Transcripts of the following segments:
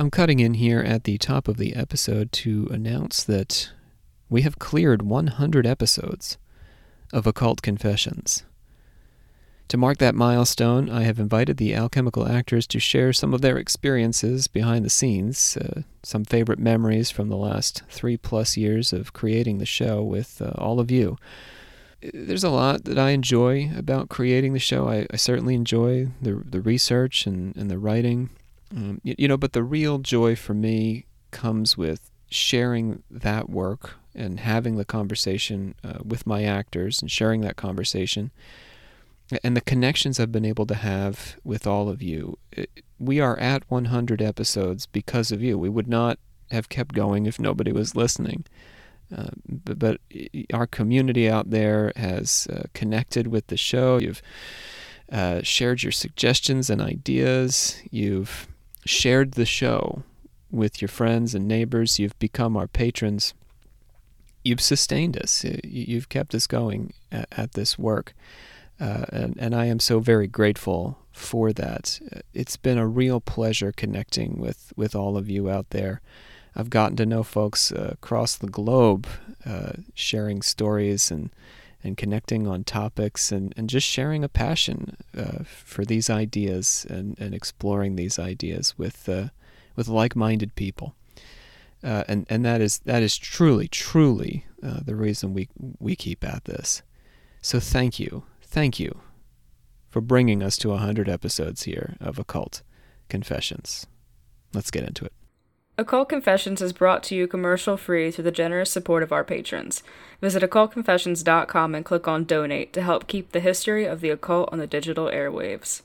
I'm cutting in here at the top of the episode to announce that we have cleared 100 episodes of Occult Confessions. To mark that milestone, I have invited the alchemical actors to share some of their experiences behind the scenes, uh, some favorite memories from the last three plus years of creating the show with uh, all of you. There's a lot that I enjoy about creating the show. I, I certainly enjoy the, the research and, and the writing. Um, you, you know, but the real joy for me comes with sharing that work and having the conversation uh, with my actors and sharing that conversation and the connections I've been able to have with all of you. We are at 100 episodes because of you. We would not have kept going if nobody was listening. Uh, but, but, our community out there has uh, connected with the show. You've uh, shared your suggestions and ideas. You've shared the show with your friends and neighbors. You've become our patrons. You've sustained us. You've kept us going at, at this work. Uh, and, and I am so very grateful for that. It's been a real pleasure connecting with, with all of you out there. I've gotten to know folks uh, across the globe, uh, sharing stories and, and connecting on topics and, and just sharing a passion uh, for these ideas and, and exploring these ideas with, uh, with like minded people. Uh, and and that is that is truly truly the reason we we keep at this. So thank you thank you for bringing us to 100 episodes here of Occult Confessions. Let's get into it. Occult Confessions is brought to you commercial free through the generous support of our patrons. Visit occultconfessions.com and click on donate to help keep the history of the occult on the digital airwaves.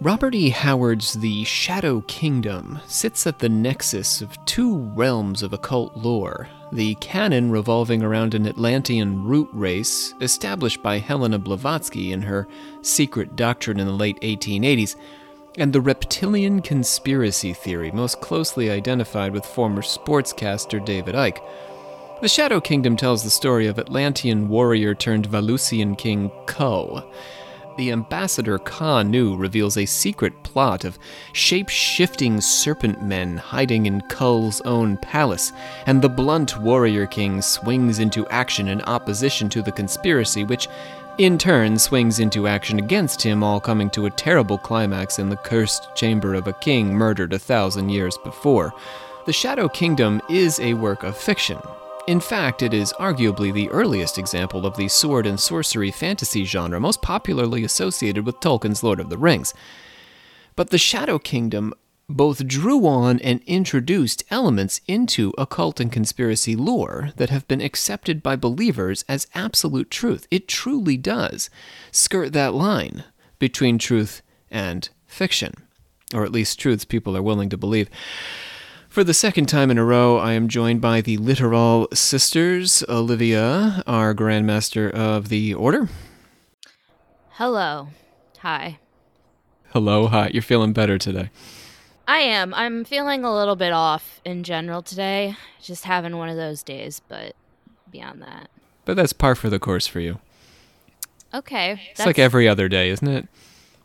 Robert E. Howard's The Shadow Kingdom sits at the nexus of two realms of occult lore the canon revolving around an Atlantean root race established by Helena Blavatsky in her Secret Doctrine in the late 1880s, and the reptilian conspiracy theory most closely identified with former sportscaster David Icke. The Shadow Kingdom tells the story of Atlantean warrior turned Valusian king Kull the Ambassador Ka Nu reveals a secret plot of shape shifting serpent men hiding in Kull's own palace, and the blunt warrior king swings into action in opposition to the conspiracy, which in turn swings into action against him, all coming to a terrible climax in the cursed chamber of a king murdered a thousand years before. The Shadow Kingdom is a work of fiction, in fact, it is arguably the earliest example of the sword and sorcery fantasy genre most popularly associated with Tolkien's Lord of the Rings. But the Shadow Kingdom both drew on and introduced elements into occult and conspiracy lore that have been accepted by believers as absolute truth. It truly does skirt that line between truth and fiction, or at least truths people are willing to believe. For the second time in a row, I am joined by the Literal Sisters, Olivia, our Grandmaster of the Order. Hello. Hi. Hello, hi. You're feeling better today. I am. I'm feeling a little bit off in general today. Just having one of those days, but beyond that. But that's par for the course for you. Okay. It's like every other day, isn't it?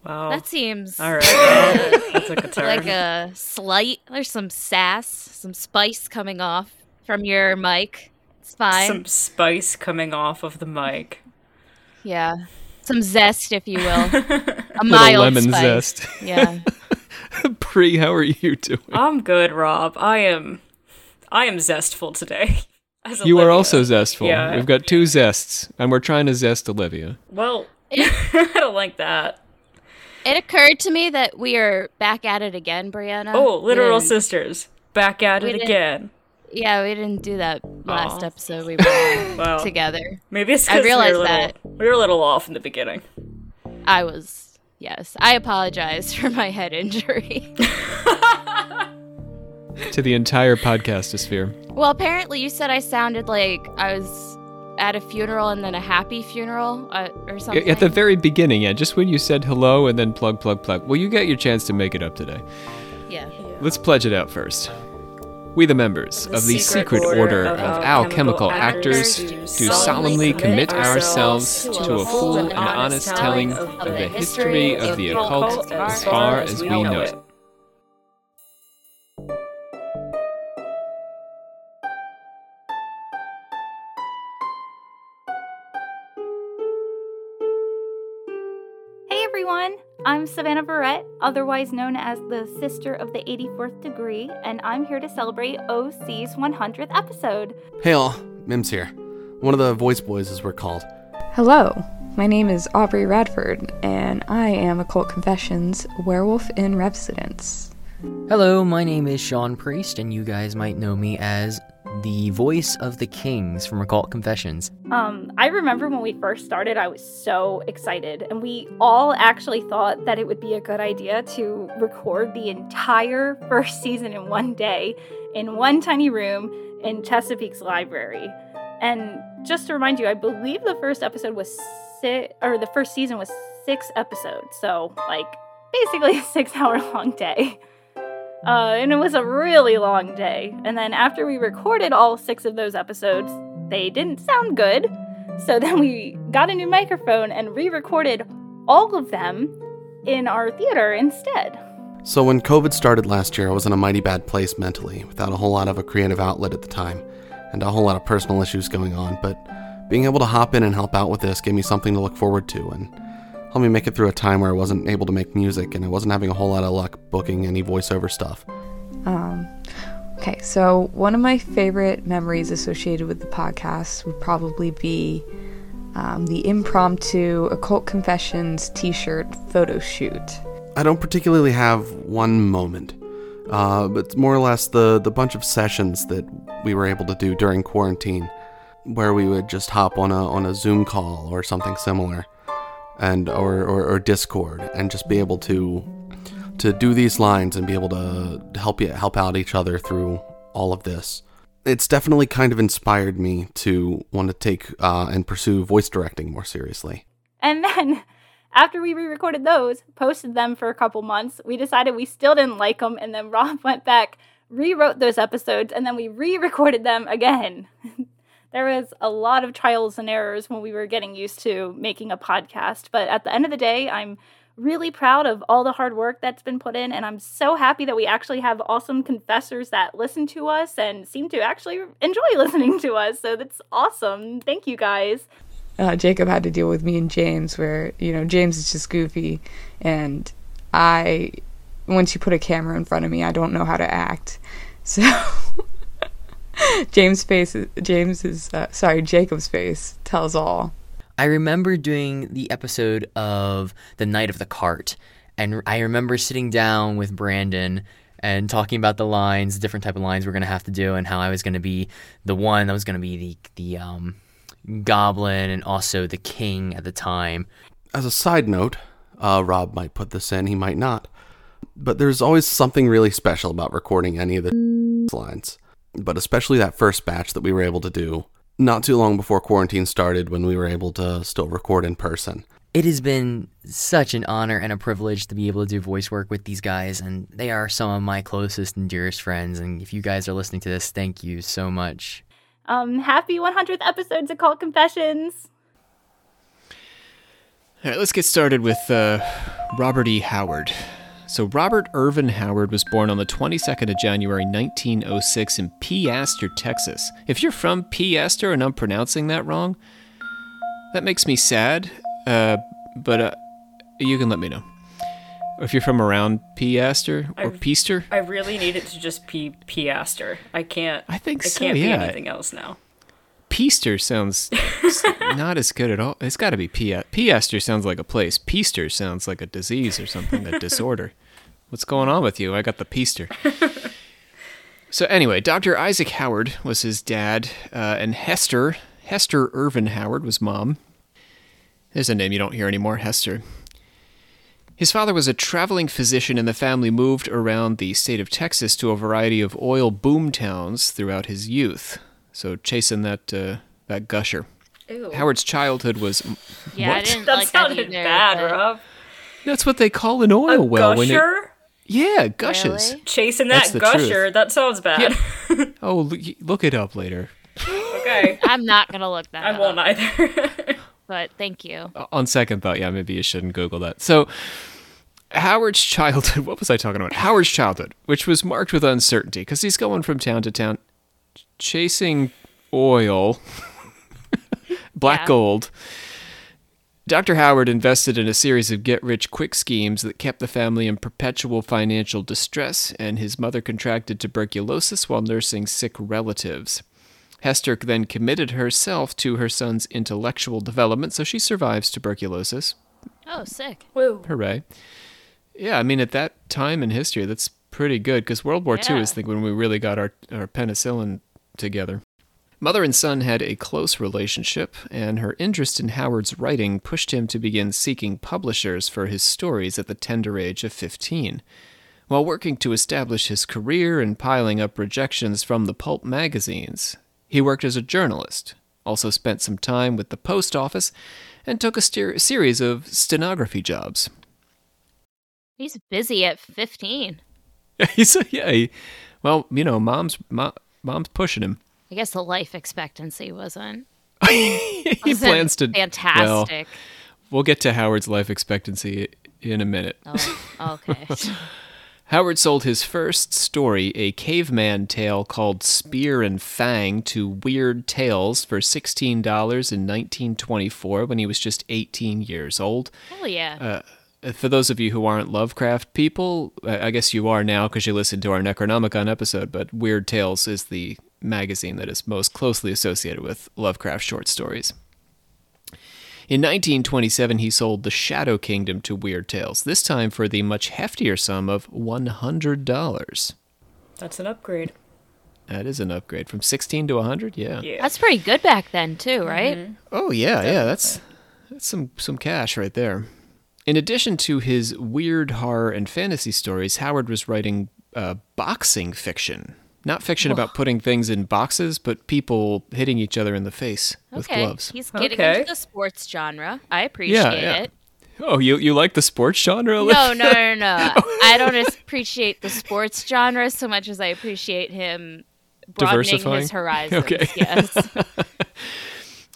Wow. That seems all right. that took a turn. Like a slight. There's some sass, some spice coming off from your mic. It's fine. Some spice coming off of the mic. Yeah, some zest, if you will. A mild lemon spice. zest. Yeah. Pre, how are you doing? I'm good, Rob. I am. I am zestful today. you Olivia. are also zestful. Yeah. We've got two zests, and we're trying to zest Olivia. Well, I don't like that. It occurred to me that we are back at it again, Brianna. Oh, literal sisters, back at it again. Yeah, we didn't do that last Aww. episode. We were well, together. Maybe it's because I realized we that we were a little off in the beginning. I was. Yes, I apologize for my head injury. to the entire podcastosphere. Well, apparently you said I sounded like I was at a funeral and then a happy funeral uh, or something? At the very beginning, yeah. Just when you said hello and then plug, plug, plug. Well, you get your chance to make it up today. Yeah. yeah. Let's pledge it out first. We, the members the of the secret, secret order, of, of alchemical actors, do solemnly commit ourselves to a full and honest telling of the history of the occult as far as we know it. I'm Savannah Barrett, otherwise known as the Sister of the 84th Degree, and I'm here to celebrate OC's 100th episode. Hey all, Mims here. One of the voice boys, as we're called. Hello, my name is Aubrey Radford, and I am Occult Confessions Werewolf in Residence. Hello, my name is Sean Priest, and you guys might know me as the voice of the Kings from Occult Confessions. Um, I remember when we first started, I was so excited, and we all actually thought that it would be a good idea to record the entire first season in one day in one tiny room in Chesapeake's library. And just to remind you, I believe the first episode was six, or the first season was six episodes, so like basically a six hour long day. Uh, and it was a really long day. And then after we recorded all six of those episodes, they didn't sound good. So then we got a new microphone and re recorded all of them in our theater instead. So, when COVID started last year, I was in a mighty bad place mentally, without a whole lot of a creative outlet at the time, and a whole lot of personal issues going on. But being able to hop in and help out with this gave me something to look forward to, and helped me make it through a time where I wasn't able to make music and I wasn't having a whole lot of luck booking any voiceover stuff. Um, okay, so one of my favorite memories associated with the podcast would probably be um, the impromptu Occult Confessions t shirt photo shoot. I don't particularly have one moment, uh, but it's more or less the, the bunch of sessions that we were able to do during quarantine, where we would just hop on a, on a Zoom call or something similar and or, or, or Discord and just be able to to do these lines and be able to help you help out each other through all of this. It's definitely kind of inspired me to want to take uh, and pursue voice directing more seriously. And then after we re-recorded those, posted them for a couple months, we decided we still didn't like them, and then Rob went back, rewrote those episodes, and then we re-recorded them again. there was a lot of trials and errors when we were getting used to making a podcast. But at the end of the day, I'm really proud of all the hard work that's been put in. And I'm so happy that we actually have awesome confessors that listen to us and seem to actually enjoy listening to us. So that's awesome. Thank you guys. Uh, Jacob had to deal with me and James, where, you know, James is just goofy. And I, once you put a camera in front of me, I don't know how to act. So. James' face, James is uh, sorry, Jacob's face tells all. I remember doing the episode of the Night of the Cart, and I remember sitting down with Brandon and talking about the lines, the different type of lines we're gonna have to do, and how I was gonna be the one that was gonna be the the um, goblin and also the king at the time. As a side note, uh, Rob might put this in, he might not, but there's always something really special about recording any of the lines but especially that first batch that we were able to do not too long before quarantine started when we were able to still record in person. It has been such an honor and a privilege to be able to do voice work with these guys, and they are some of my closest and dearest friends. And if you guys are listening to this, thank you so much. Um, happy 100th episodes of Cult Confessions. All right, let's get started with uh, Robert E. Howard. So, Robert Ervin Howard was born on the 22nd of January 1906 in Piaster, Texas. If you're from Piaster and I'm pronouncing that wrong, that makes me sad, uh, but uh, you can let me know. If you're from around Piaster or Peaster. I really need it to just be Piaster. I can't. I think so. I can't yeah. be anything else now. Peaster sounds not as good at all. It's got to be Pia. Piaster sounds like a place. Peaster sounds like a disease or something, a disorder. What's going on with you? I got the Peaster. so anyway, Dr. Isaac Howard was his dad, uh, and Hester Hester Ervin Howard was mom. There's a name you don't hear anymore, Hester. His father was a traveling physician, and the family moved around the state of Texas to a variety of oil boom towns throughout his youth. So chasing that uh, that gusher. Ew. Howard's childhood was Yeah, I didn't That like that sounded either. bad, but- Rob. That's what they call an oil A well when it gusher? yeah gushes. Really? Chasing that the truth. gusher. That sounds bad. Yeah. Oh, look, look it up later. okay. I'm not gonna look that I up. won't either. But thank you. On second thought, yeah, maybe you shouldn't Google that. So, Howard's childhood. What was I talking about? Howard's childhood, which was marked with uncertainty, because he's going from town to town, chasing oil, black Yeah. gold, Dr. Howard invested in a series of get rich quick schemes that kept the family in perpetual financial distress, and his mother contracted tuberculosis while nursing sick relatives. Hester then committed herself to her son's intellectual development, so she survives tuberculosis. Oh, sick. Woo. Hooray. Yeah, I mean, at that time in history, that's pretty good because World War II is Yeah. think when we really got our, our penicillin together. Mother and son had a close relationship, and her interest in Howard's writing pushed him to begin seeking publishers for his stories at the tender age of 15. While working to establish his career and piling up rejections from the pulp magazines, he worked as a journalist, also spent some time with the post office, and took a steer- series of stenography jobs. He's busy at 15. He's yeah. He, well, you know, mom's mo, mom's pushing him. I guess the life expectancy wasn't. he wasn't plans to. Well, Fantastic. we'll get to Howard's life expectancy in a minute. Oh, okay. Howard sold his first story, a caveman tale called Spear and Fang, to Weird Tales for $16 in 1924 when he was just 18 years old. Hell yeah. Uh, For those of you who aren't Lovecraft people, I I guess you are now because you listened to our Necronomicon episode, but Weird Tales is the magazine that is most closely associated with Lovecraft short stories. In 1927, he sold The Shadow Kingdom to Weird Tales, this time for the much heftier sum of $100. That's an upgrade. That is an upgrade from 16 to 100, yeah. Yeah. That's pretty good back then, too, right? Mm-hmm. Oh yeah, yeah, that's that's some some cash right there. In addition to his weird horror and fantasy stories, Howard was writing uh, boxing fiction. Not fiction about putting things in boxes, but people hitting each other in the face with gloves. He's getting Okay. into the sports genre. I appreciate yeah. it. Oh, you you like the sports genre? No, Olivia? no, no, no. I don't appreciate the sports genre so much as I appreciate him broadening Diversifying? his horizons. Okay. Yes.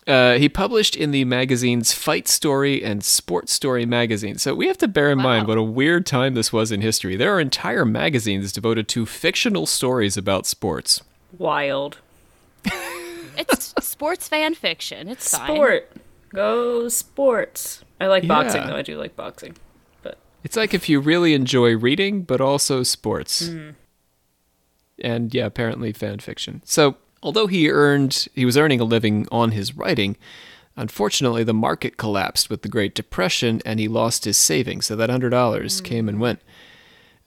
Uh, he published in the magazines Fight Story and Sports Story magazine. So we have to bear in mind what a weird time this was in history. There are entire magazines devoted to fictional stories about sports. Wild. it's sports fan fiction. It's fine. Sport. Go sports. I like boxing though. I do like boxing. But It's like if you really enjoy reading, but also sports. And yeah, apparently fan fiction. So, although he earned, he was earning a living on his writing, unfortunately the market collapsed with the Great Depression and he lost his savings. So that $100 came and went.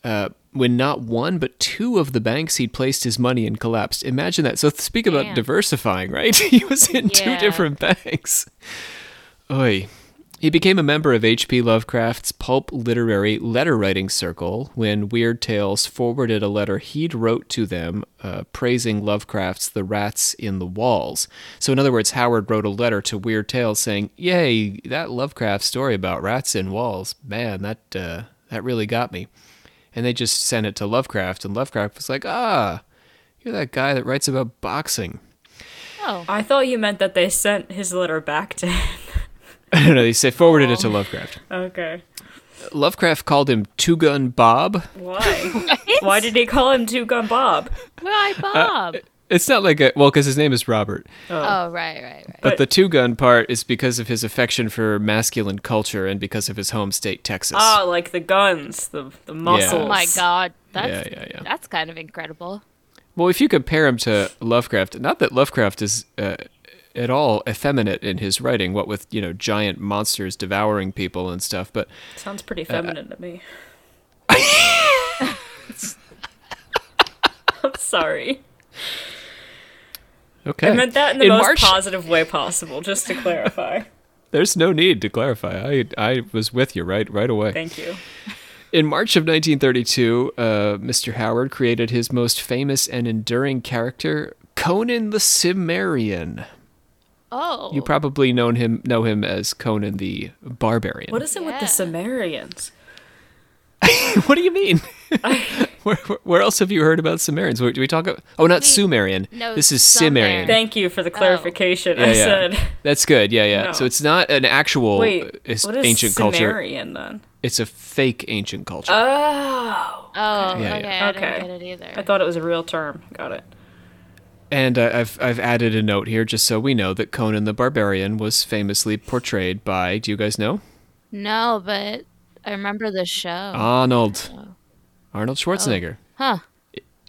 Uh, when not one but two of the banks he'd placed his money in collapsed. Imagine that. So speak about diversifying, right? he was in two different banks. Oy. He became a member of H.P. Lovecraft's pulp literary letter writing circle when Weird Tales forwarded a letter he'd wrote to them uh, praising Lovecraft's The Rats in the Walls. So, in other words, Howard wrote a letter to Weird Tales saying, Yay, that Lovecraft story about rats in walls, man, that, uh, that really got me. And they just sent it to Lovecraft, and Lovecraft was like, Ah, you're that guy that writes about boxing. Oh, I thought you meant that they sent his letter back to him. I don't know, they say forwarded it to Lovecraft. okay. Lovecraft called him Two Gun Bob. Why? Why did he call him Two Gun Bob? why, Bob? It's not like a well, because his name is Robert. oh, right, right, right. But, But- the two gun part is because of his affection for masculine culture and because of his home state, Texas. Ah, like the guns, the the muscles. Oh my god, that's Yeah, yeah, yeah. that's kind of incredible. Well, if you compare him to Lovecraft, not that Lovecraft is uh, at all effeminate in his writing, what with you know giant monsters devouring people and stuff, but Sounds pretty feminine to me. I'm sorry. okay. I meant that in the In most March- positive way possible, just to clarify. There's no need to clarify. I I was with you right right away. Thank you. In March of 1932, uh, Mr. Howard created his most famous and enduring character, Conan the Cimmerian. Oh, You probably known him know him as Conan the Barbarian. What is it with the Sumerians? what do you mean? where, where, where else have you heard about Sumerians? Where, do we talk about? Oh, not We- Sumerian. no, this is Sumerian. Cimmerian. Thank you for the clarification. Yeah, I yeah. said. That's good. Yeah, yeah. No. So it's not an actual Wait, uh, is- what is ancient culture. Sumerian then? It's a fake ancient culture. Oh, oh, Yeah, okay, yeah. I didn't get it either. I thought it was a real term. Got it. And uh, I've I've added a note here just so we know that Conan the Barbarian was famously portrayed by. Do you guys know No, but I remember the show. Arnold? Oh. Arnold Schwarzenegger. Huh.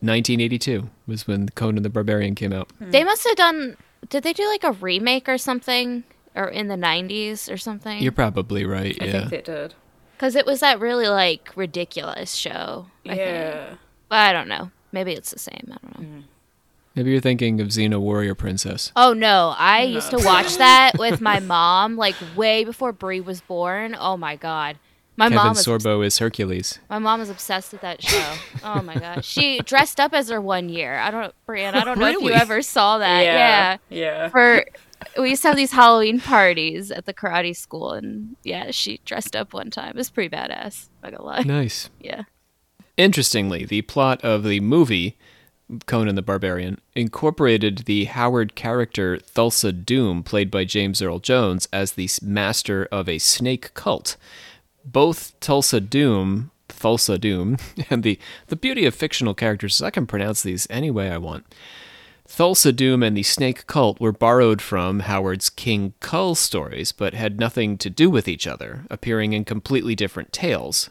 1982 was when Conan the Barbarian came out. They must have done. Did they do like a remake or something, or in the '90s or something? You're probably right. I Yeah. think they did. Because it was that really like ridiculous show. I think. yeah. But I don't know. Maybe it's the same. I don't know. Maybe you're thinking of Xena Warrior Princess. Oh no, I used to watch that with my mom, like way before Brie was born. Oh my god, my Kevin mom was Sorbo is Hercules. my mom was obsessed with that show. Oh my god, she dressed up as her one year. I don't, Brian. I don't know if you ever saw that. Yeah. Yeah. For we used to have these Halloween parties at the karate school, and yeah, she dressed up one time. It was pretty badass. Not gonna lie. Nice. Yeah. Interestingly, the plot of the movie Conan the Barbarian incorporated the Howard character Thulsa Doom, played by James Earl Jones, as the master of a snake cult. Both Tulsa Doom, Thulsa Doom, and the the beauty of fictional characters is I can pronounce these any way I want. Thulsa Doom and the Snake Cult were borrowed from Howard's King Kull stories, but had nothing to do with each other, appearing in completely different tales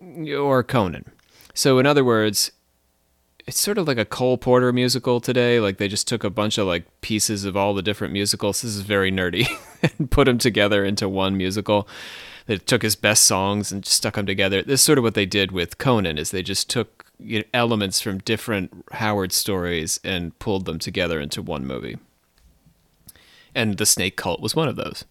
or Conan. So in other words, it's sort of like a Cole Porter musical today. Like they just took a bunch of like pieces of all the different musicals. This is very nerdy, and put them together into one musical. They took his best songs and stuck them together. This is sort of what they did with Conan. Is they just took you know, elements from different Howard stories and pulled them together into one movie. And the Snake Cult was one of those.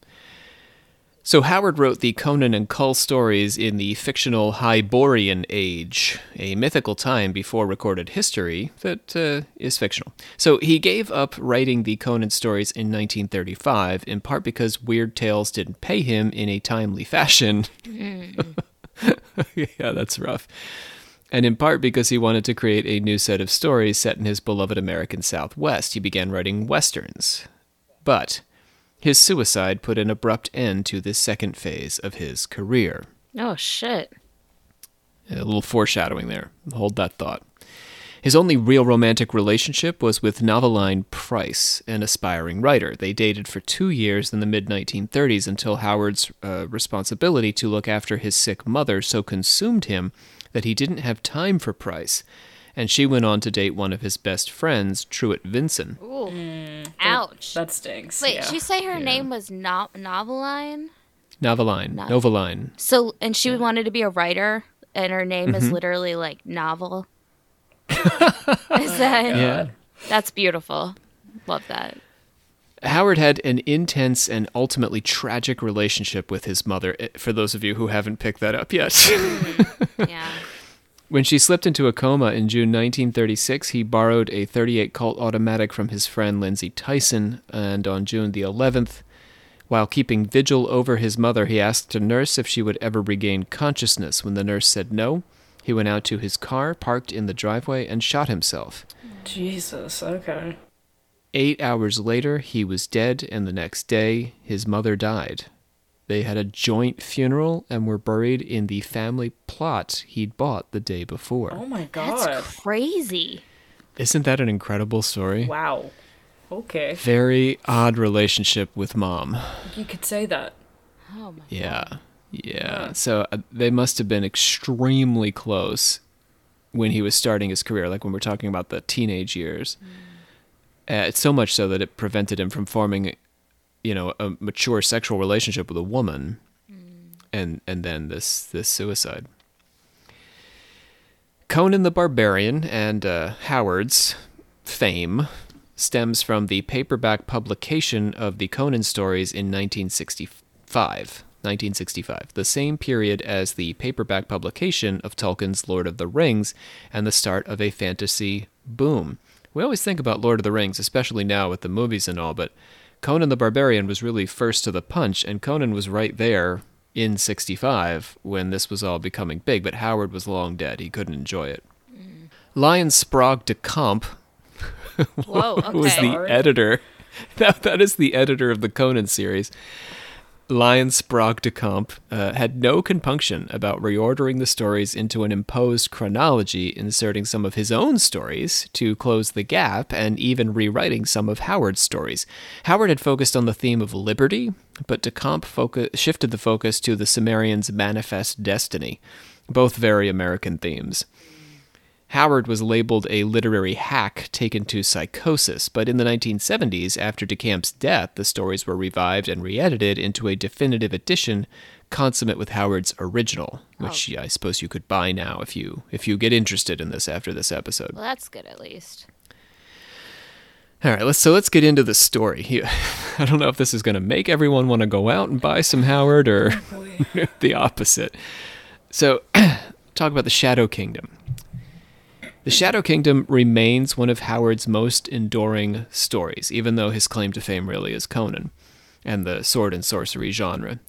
So Howard wrote the Conan and Kull stories in the fictional Hyborian Age, a mythical time before recorded history that uh, is fictional. So he gave up writing the Conan stories in 1935, in part because Weird Tales didn't pay him in a timely fashion. yeah, that's rough. And in part because he wanted to create a new set of stories set in his beloved American Southwest, he began writing westerns. But his suicide put an abrupt end to this second phase of his career. Oh shit. A little foreshadowing there. Hold that thought. His only real romantic relationship was with Novalyne Price, an aspiring writer. They dated for two years in the mid 1930s until Howard's uh, responsibility to look after his sick mother so consumed him that he didn't have time for Price, and she went on to date one of his best friends, Truett Vinson. Ooh. Ouch. That stinks. Wait, yeah. you say her name was no- Novalyne? Novalyne, No. Novalyne. So, and she wanted to be a writer, and her name Mm-hmm. is literally like novel. is that? Yeah. That's beautiful. Love that. Howard had an intense and ultimately tragic relationship with his mother, eh, for those of you who haven't picked that up yet. Yeah. When she slipped into a coma in June 1936, he borrowed a 38 Colt automatic from his friend Lindsey Tyson, and on June the 11th, while keeping vigil over his mother, he asked a nurse if she would ever regain consciousness. When the nurse said no, he went out to his car, parked in the driveway, and shot himself. Jesus. Okay. Eight hours later, he was dead, and the next day, his mother died. They had a joint funeral and were buried in the family plot he'd bought the day before. Oh my god. That's crazy. Isn't that an incredible story? Wow. Okay. Very odd relationship with mom. You could say that. Oh my. Yeah. Yeah. So uh, they must have been extremely close when he was starting his career, like when we're talking about the teenage years. Uh, it's so much so that it prevented him from forming, you know, a mature sexual relationship with a woman, and and then this this suicide. Conan the Barbarian and uh, Howard's fame stems from the paperback publication of the Conan stories in 1965. 1965, the same period as the paperback publication of Tolkien's Lord of the Rings and the start of a fantasy boom. We always think about Lord of the Rings, especially now with the movies and all, but Conan the Barbarian was really first to the punch, and Conan was right there in 65 when this was all becoming big, but Howard was long dead. He couldn't enjoy it. Mm. Lyon Sprague de Camp Whoa. Okay. was the editor. That, that is the editor of the Conan series. Lyon Sprague de Camp uh, had no compunction about reordering the stories into an imposed chronology, inserting some of his own stories to close the gap, and even rewriting some of Howard's stories. Howard had focused on the theme of liberty, but de Camp shifted the focus to the Cimmerians' manifest destiny, both very American themes. Howard was labeled a literary hack taken to psychosis, but in the 1970s, after DeCamp's death, the stories were revived and re edited into a definitive edition consummate with Howard's original, oh. which yeah, I suppose you could buy now if you if you get interested in this after this episode. Well, that's good at least. All right, let's so let's get into the story. I don't know if this is going to make everyone want to go out and buy some Howard or oh, the opposite. So, talk about the Shadow Kingdom. The Shadow Kingdom remains one of Howard's most enduring stories, even though his claim to fame really is Conan and the sword and sorcery genre.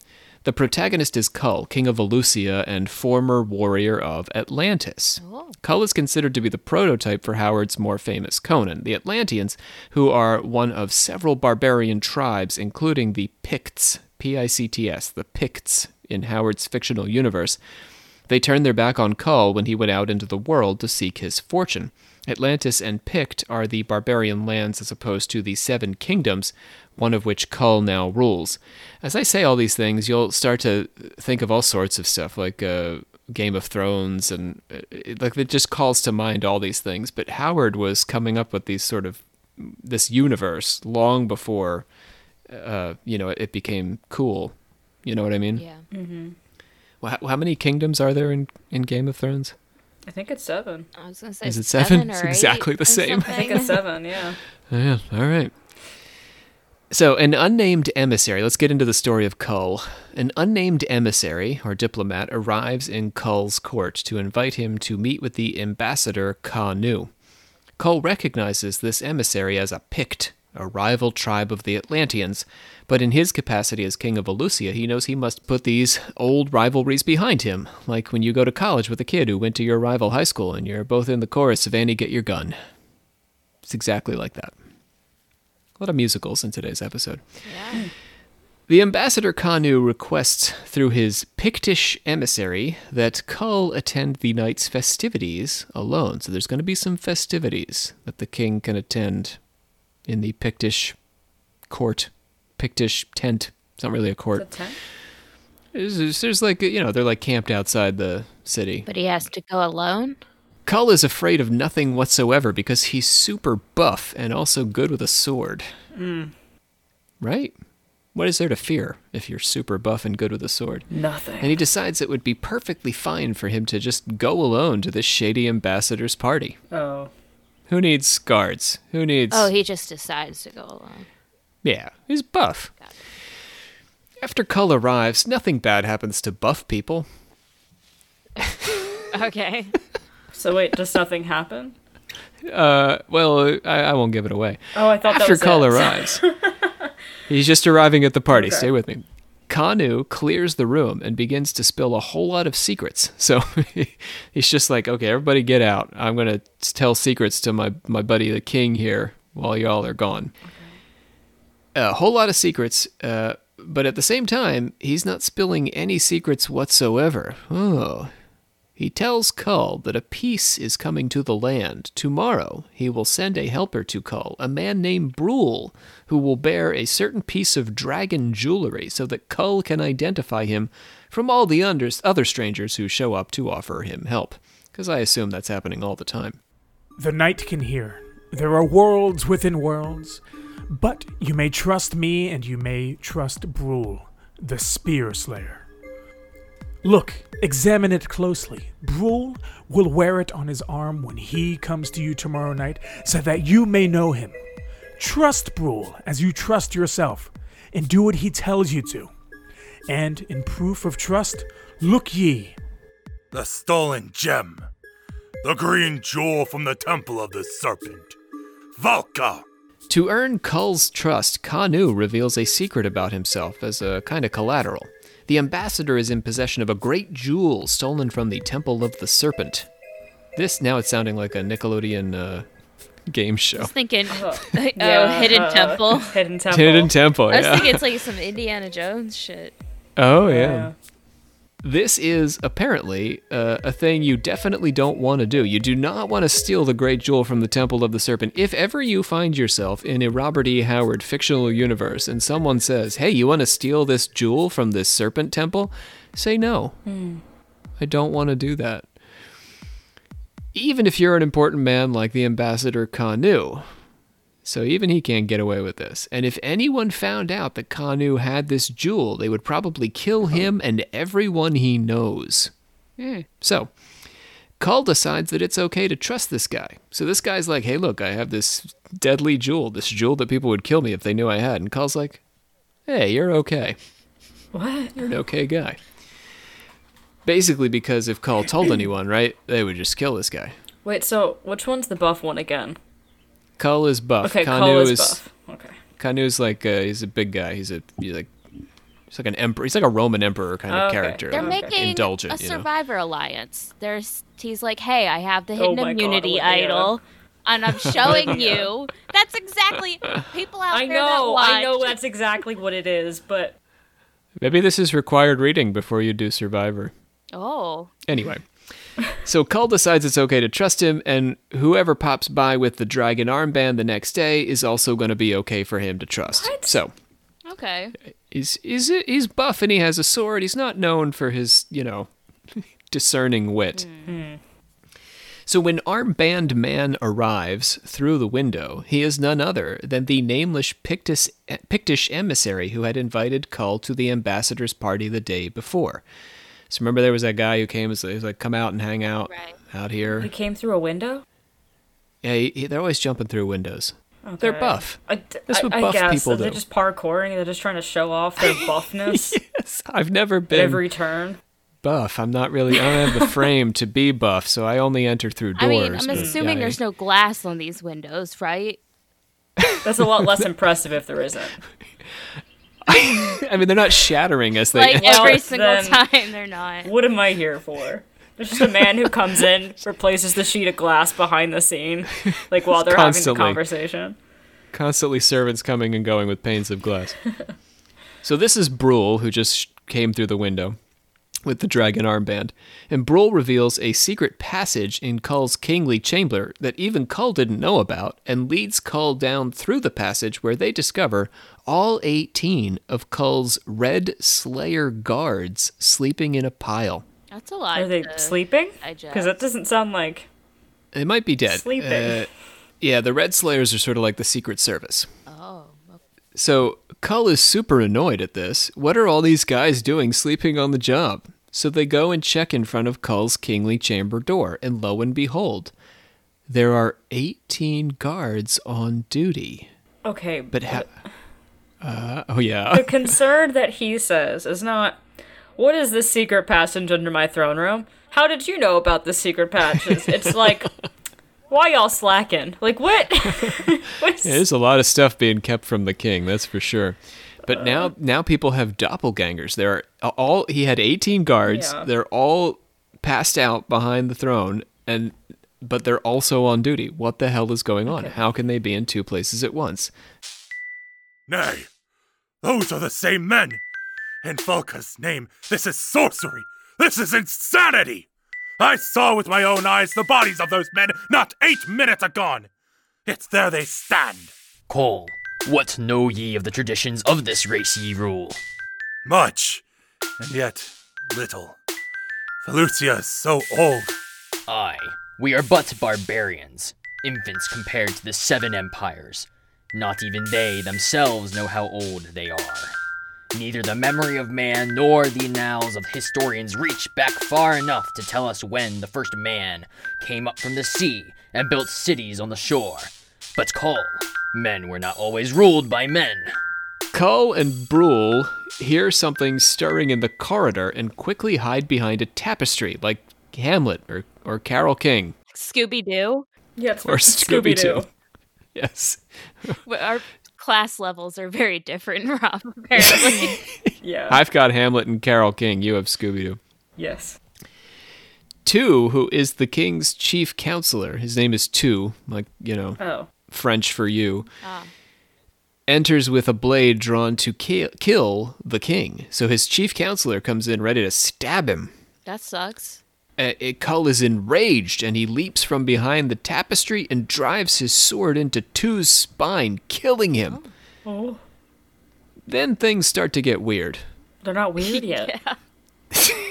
The protagonist is Kull, king of Valusia and former warrior of Atlantis. Oh. Kull is considered to be the prototype for Howard's more famous Conan, the Atlanteans, who are one of several barbarian tribes, including the Picts, P I C T S, the Picts in Howard's fictional universe. They turned their back on Kull when he went out into the world to seek his fortune. Atlantis and Pict are the barbarian lands as opposed to the Seven Kingdoms, one of which Kull now rules. As I say all these things, you'll start to think of all sorts of stuff like uh, Game of Thrones, and uh, it, like it just calls to mind all these things. But Howard was coming up with these sort of this universe long before, uh, you know, it became cool. You know what I mean? Yeah. Well, how, how many kingdoms are there in, in Game of Thrones? I think it's seven. I was gonna say Is it seven? or It's eight exactly the or same. I think it's seven. Yeah. Oh, yeah, all right. So, an unnamed emissary, let's get into the story of Kull. An unnamed emissary, or diplomat, arrives in Kull's court to invite him to meet with the ambassador Ka Nu. Kull recognizes this emissary as a Pict, a rival tribe of the Atlanteans, but in his capacity as king of Valusia, he knows he must put these old rivalries behind him, like when you go to college with a kid who went to your rival high school and you're both in the chorus of Annie Get Your Gun. It's exactly like that. A lot of musicals in today's episode. Yeah. The ambassador Kanu requests through his Pictish emissary that Kull attend the night's festivities alone. So there's going to be some festivities that the king can attend in the Pictish court, Pictish tent. It's not really a It's a court. ten. There's, there's like, you know, they're like camped outside the city. But he has to go alone. Kull is afraid of nothing whatsoever because he's super buff and also good with a sword. Hmm. Right? What is there to fear if you're super buff and good with a sword? Nothing. And he decides it would be perfectly fine for him to just go alone to this shady ambassador's party. oh. Who needs guards? Who needs. Oh, he just decides to go alone. Yeah, he's buff. Got. After Kull arrives, nothing bad happens to buff people. Okay. So wait, does nothing happen? Uh, well, I, I won't give it away. Oh, I thought that After was Kull it. arrives, he's just arriving at the party. Okay. Stay with me. Kanu clears the room and begins to spill a whole lot of secrets. So he's just like, okay, everybody get out. I'm going to tell secrets to my, my buddy the king here while y'all are gone. A whole lot of secrets, uh, but at the same time, he's not spilling any secrets whatsoever. Oh. He tells Kull that a peace is coming to the land. Tomorrow, he will send a helper to Kull, a man named Brule, who will bear a certain piece of dragon jewelry so that Kull can identify him from all the other strangers who show up to offer him help. Because I assume that's happening all the time. The night can hear. There are worlds within worlds. But you may trust me and you may trust Brule, the Spear Slayer. Look, examine it closely. Brule will wear it on his arm when he comes to you tomorrow night so that you may know him. Trust Brule as you trust yourself, and do what he tells you to. And in proof of trust, look ye. The stolen gem. The green jewel from the Temple of the Serpent. Valka! To earn Kull's trust, Kanu reveals a secret about himself as a kind of collateral. The ambassador is in possession of a great jewel stolen from the Temple of the Serpent. This now it's sounding like a Nickelodeon uh, game show. I was thinking, oh, Yeah, Hidden uh, Temple. Hidden Temple. Hidden Temple. I was Yeah. thinking it's like some Indiana Jones shit. oh yeah. This is apparently uh, a thing you definitely don't want to do. You do not want to steal the great jewel from the Temple of the Serpent. If ever you find yourself in a Robert E. Howard fictional universe and someone says, "Hey, you want to steal this jewel from this serpent temple?" say no. I don't want to do that. Even if you're an important man like the ambassador Kanu. So even he can't get away with this. And if anyone found out that Kanu had this jewel, they would probably kill him and everyone he knows. So, Kull decides that it's okay to trust this guy. So this guy's like, hey, look, I have this deadly jewel, this jewel that people would kill me if they knew I had. And Kull's like, hey, you're okay. What? You're an okay guy. Basically, because if Kull told anyone, right, they would just kill this guy. Wait, so which one's the buff one again? Kull is buff. Okay, Kanu Kull is, is buff. Okay. Kanu's like uh, he's a big guy. He's a he's like he's like an emperor. He's like a Roman emperor kind of Okay. character. They're Okay. making Indulgent, a you know. survivor alliance. There's he's like, hey, I have the Oh hidden my God, immunity Olivia. idol, and I'm showing you. That's exactly people out I there that know, watch. I know that's exactly what it is, but Maybe this is required reading before you do Survivor. Oh, Anyway, so Kull decides it's okay to trust him, and whoever pops by with the dragon armband the next day is also going to be okay for him to trust. So okay. he's he's he's buff and he has a sword. He's not known for his you know discerning wit. Hmm. So when Armband Man arrives through the window, he is none other than the nameless Pictus, Pictish emissary who had invited Kull to the ambassador's party the day before. So remember there was that guy who came as he was like, come out and hang out Right. out here. he came through a window. Yeah, he, he- they're always jumping through windows. They're buff. I, That's what I buff guess. people They're do. just parkouring. They're just trying to show off their buffness Yes, I've never been every turn. buff. I'm not really. I don't have the frame to be buff, so I only enter through doors. I mean, I'm assuming yeah, there's no glass on these windows, right? That's a lot less impressive if there isn't. I mean, they're not shattering as they. Like Well, every single then- time, they're not. What am I here for? There's just a man who comes in, replaces the sheet of glass behind the scene, like while they're Constantly. having the conversation. constantly servants coming and going with panes of glass. so this is Brule, who just came through the window with the dragon armband. And Brule reveals a secret passage in Kull's kingly chamber that even Kull didn't know about, and leads Kull down through the passage where they discover all 18 of Kull's Red Slayer guards sleeping in a pile. That's a lot. Are they to sleeping? digest. Because that doesn't sound like. They might be dead. Sleeping. Uh, yeah, the Red Slayers are sort of like the Secret Service. So Kull is super annoyed at this. What are all these guys doing sleeping on the job? So they go and check in front of Kull's kingly chamber door, and lo and behold, there are 18 guards on duty. Okay, But ha- uh, oh yeah, the concern that he says is not, what is this secret passage under my throne room? How did you know about the secret passage? It's like, why y'all slacking? Like, what? What's- there's a lot of stuff being kept from the king, that's for sure. But now, uh-huh. now people have doppelgangers. There are all he had 18 guards. Yeah. They're all passed out behind the throne, and but they're also on duty. What the hell is going on? How can they be in two places at once? Nay, those are the same men. In Valka's name, this is sorcery. This is insanity. I saw with my own eyes the bodies of those men not eight minutes agone. It's there they stand. Cole, what know ye of the traditions of this race ye rule? Much, and yet little. Valusia is so old. Aye, we are but barbarians, infants compared to the seven empires. Not even they themselves know how old they are. Neither the memory of man nor the annals of historians reach back far enough to tell us when the first man came up from the sea and built cities on the shore. But Cole, men were not always ruled by men. Cull and Brule hear something stirring in the corridor and quickly hide behind a tapestry, like Hamlet or, or Carole King. Scooby Doo. yeah, it's Or Scooby Doo. Scooby-Doo. Yes. Our class levels are very different, Rob. Apparently. Yeah. I've got Hamlet and Carole King. You have Scooby Doo. yes. Tu, who is the king's chief counselor, his name is Tu, like, you know, Oh. French for you, Ah. enters with a blade drawn to ki- kill the king. So his chief counselor comes in ready to stab him. That sucks. Uh, it- Kull is enraged and he leaps from behind the tapestry and drives his sword into Tu's spine, killing him. Oh. Then things start to get weird. They're not weird yet.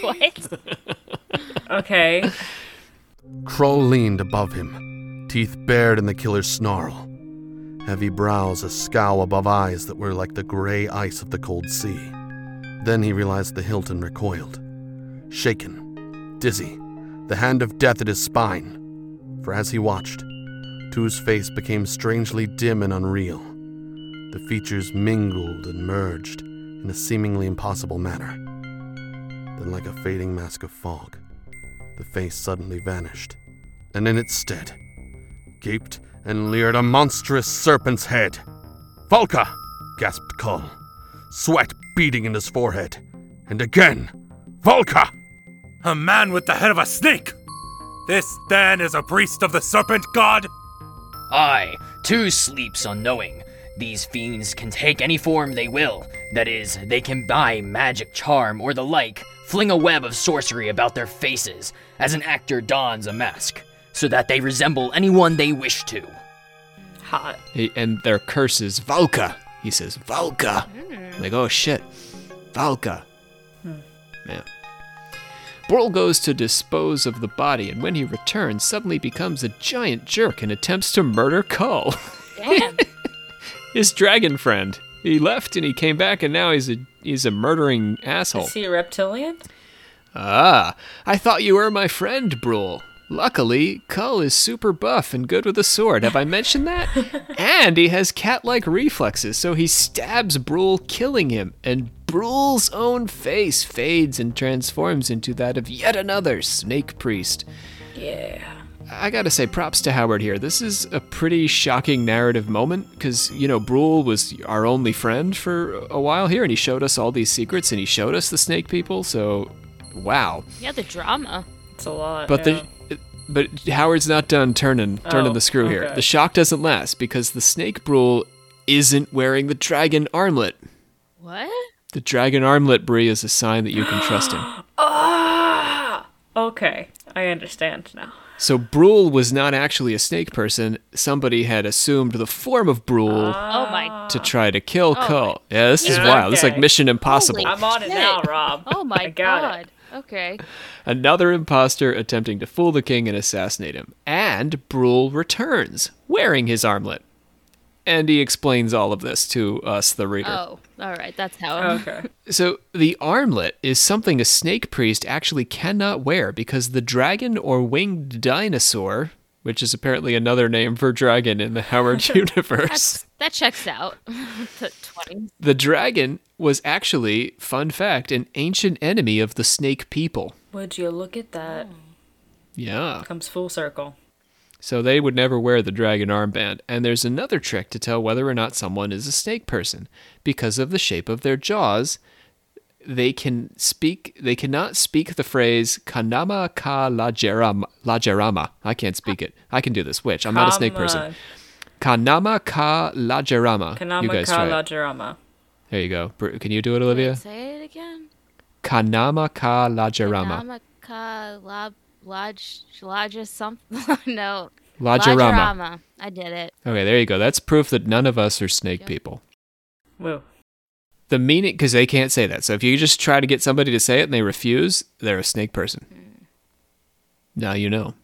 What? Okay. Kroll leaned above him, teeth bared in the killer's snarl. Heavy brows a scowl above eyes that were like the gray ice of the cold sea. Then he realized the hilt and recoiled. Shaken, dizzy, the hand of death at his spine. For as he watched, Tu's face became strangely dim and unreal. The features mingled and merged in a seemingly impossible manner. Then, like a fading mask of fog, the face suddenly vanished, and in its stead, gaped and leered a monstrous serpent's head. Valka! gasped Kull, sweat beading in his forehead. And again, Valka! A man with the head of a snake! This, then, is a priest of the serpent god? Aye, Tu sleeps unknowing. These fiends can take any form they will. That is, they can buy magic charm or the like, fling a web of sorcery about their faces, as an actor dons a mask, so that they resemble anyone they wish to. Hot. He- and their curse is Valka. He says, Valka. Mm. Like, oh shit. Valka. Hmm. Man. Brule goes to dispose of the body, and when he returns, suddenly becomes a giant jerk and attempts to murder Kull, Damn. his dragon friend. He left and he came back, and now he's a he's a murdering asshole. Is he a reptilian? Ah, I thought you were my friend, Brule. Luckily, Kull is super buff and good with a sword. Have I mentioned that? and he has cat like reflexes, so he stabs Brule, killing him, and Brule's own face fades and transforms into that of yet another snake priest. Yeah. I gotta say, props to Howard here. This is a pretty shocking narrative moment because, you know, Brule was our only friend for a while here, and he showed us all these secrets and he showed us the snake people, so wow. yeah, the drama. It's a lot. But yeah. the but Howard's not done turning turning Oh, the screw here. The shock doesn't last because the snake brule isn't wearing the dragon armlet. What? The dragon armlet, Bree, is a sign that you can trust him. Ah! Okay. I understand now. So Brule was not actually a snake person. Somebody had assumed the form of Brule Oh my. to try to kill Oh Kull. Yeah, this is Yeah. wild. This is like Mission Impossible. Holy I'm on it now, Rob. Oh I my got god. it. Okay. Another imposter attempting to fool the king and assassinate him. And Brule returns, wearing his armlet. And he explains all of this to us, the reader. Oh, all right. That's how. It. Okay. So the armlet is something a snake priest actually cannot wear because the dragon or winged dinosaur, which is apparently another name for dragon in the Howard universe, That's, that checks out. the 20. the dragon was actually, fun fact, an ancient enemy of the snake people. Would you look at that? Yeah. Comes full circle. So they would never wear the dragon armband. And there's another trick to tell whether or not someone is a snake person. Because of the shape of their jaws, they can speak they cannot speak the phrase kanama ka lajerama lajerama. I can't speak it. I can do this. Which? I'm not a snake person. Kanama ka lajerama. Kanama you guys try. it. There you go. Br- Can you do it, Olivia? Say it again. Kanama ka lajerama. Namaka lab lodge lodge something. no. Lajerama. Lajerama. I did it. Okay, there you go. That's proof that none of us are snake people. Woo. the meaning because they can't say that so if you just try to get somebody to say it and they refuse they're a snake person hmm. now you know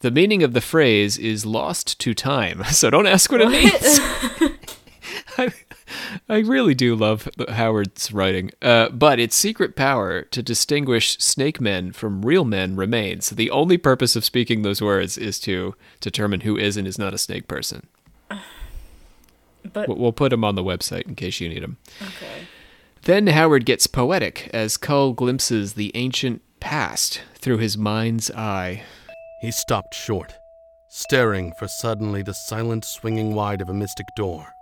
the meaning of the phrase is lost to time so don't ask what it means I, I really do love howard's writing uh, but its secret power to distinguish snake men from real men remains the only purpose of speaking those words is to determine who is and is not a snake person But We'll- we'll put them on the website in case you need them okay. Then Howard gets poetic as Kull glimpses the ancient past through his mind's eye. He stopped short, staring for suddenly the silent swinging wide of a mystic door.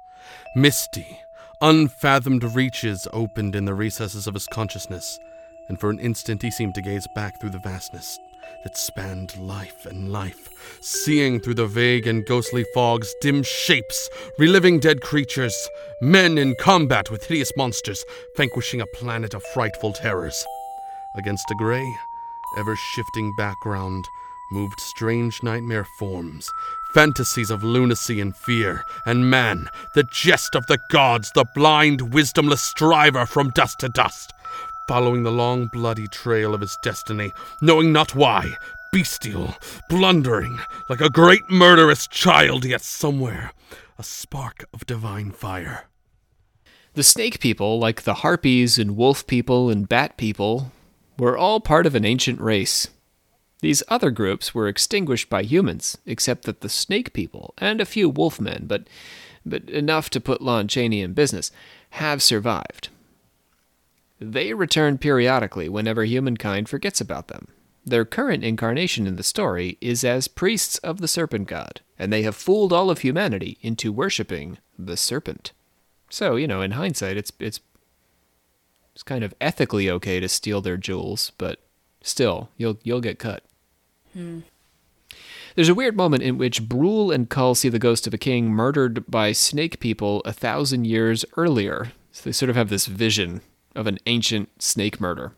Misty, unfathomed reaches opened in the recesses of his consciousness, and for an instant he seemed to gaze back through the vastness, that spanned life and life, seeing through the vague and ghostly fogs dim shapes, reliving dead creatures, men in combat with hideous monsters, vanquishing a planet of frightful terrors. Against a gray, ever shifting background moved strange nightmare forms, fantasies of lunacy and fear, and man, the jest of the gods, the blind, wisdomless striver from dust to dust, following the long, bloody trail of his destiny, knowing not why, bestial, blundering, like a great murderous child, yet somewhere a spark of divine fire. The snake people, like the harpies and wolf people and bat people, were all part of an ancient race. These other groups were extinguished by humans, except that the snake people and a few wolfmen, but but enough to put Lon Chaney in business, have survived. They return periodically whenever humankind forgets about them. Their current incarnation in the story is as priests of the serpent god, and they have fooled all of humanity into worshipping the serpent. So, you know, in hindsight, it's it's it's kind of ethically okay to steal their jewels, but still, you'll you'll get cut. There's a weird moment in which Brule and Kull see the ghost of a king murdered by snake people a thousand years earlier. So they sort of have this vision of an ancient snake murder.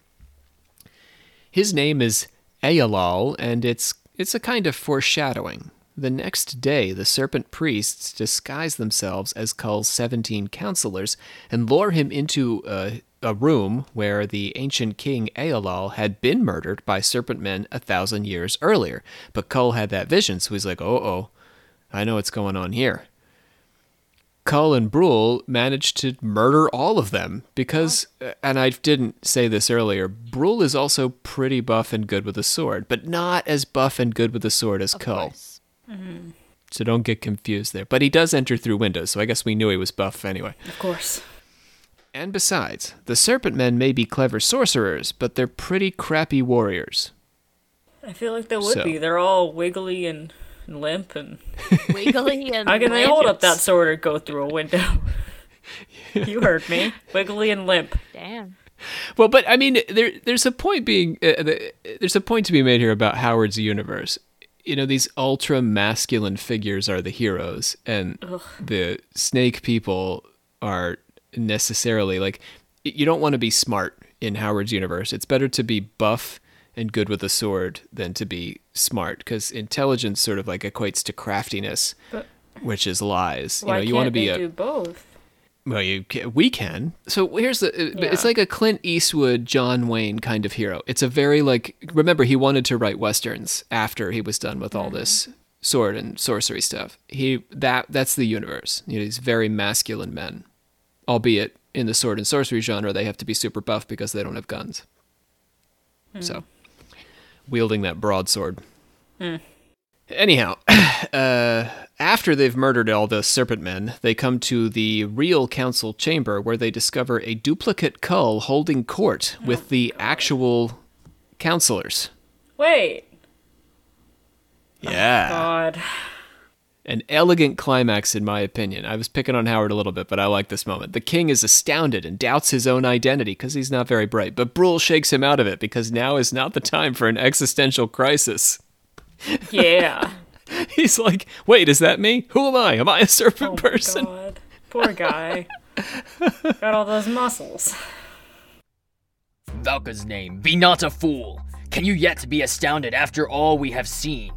His name is Eallal, and it's it's a kind of foreshadowing. The next day, the serpent priests disguise themselves as Kull's 17 counselors and lure him into a, a room where the ancient king Eallal had been murdered by serpent men a thousand years earlier. But Kull had that vision, so he's like, oh, oh, I know what's going on here. Kull and Brule managed to murder all of them because, uh, and I didn't say this earlier, Brule is also pretty buff and good with a sword, but not as buff and good with a sword as Of Kull. course. So don't get confused there. But he does enter through windows, so I guess we knew he was buff anyway. Of course. And besides, the Serpent Men may be clever sorcerers, but they're pretty crappy warriors. I feel like they would So- be. They're all wiggly and, and limp, and Wiggly and how can they hold up that sword or go through a window? you heard me. Wiggly and limp. Damn. Well, but I mean, there there's a point being uh, the, there's a point to be made here about Howard's universe. You know, these ultra masculine figures are the heroes, and the snake people are necessarily like you don't want to be smart in Howard's universe. It's better to be buff and good with a sword than to be smart because intelligence sort of like equates to craftiness, But- which is lies. Why you know, you can't want to be they a do both? well, you can, we can. So here's the. uh, It's like a Clint Eastwood, John Wayne kind of hero. It's a very like. Remember, he wanted to write westerns after he was done with all this sword and sorcery stuff. He that that's the universe. You know, these very masculine men, albeit in the sword and sorcery genre, they have to be super buff because they don't have guns. So, wielding that broadsword. Anyhow, uh, after they've murdered all the serpent men, they come to the real council chamber where they discover a duplicate Kull holding court with the actual counselors. Wait. Yeah. God. An elegant climax, in my opinion. I was picking on Howard a little bit, but I like this moment. The king is astounded and doubts his own identity because he's not very bright, but Brule shakes him out of it because now is not the time for an existential crisis. Yeah. He's like, wait, is that me? Who am I? Am I a serpent Oh my person? God. Poor guy. Got all those muscles. Valka's name, be not a fool. Can you yet be astounded after all we have seen?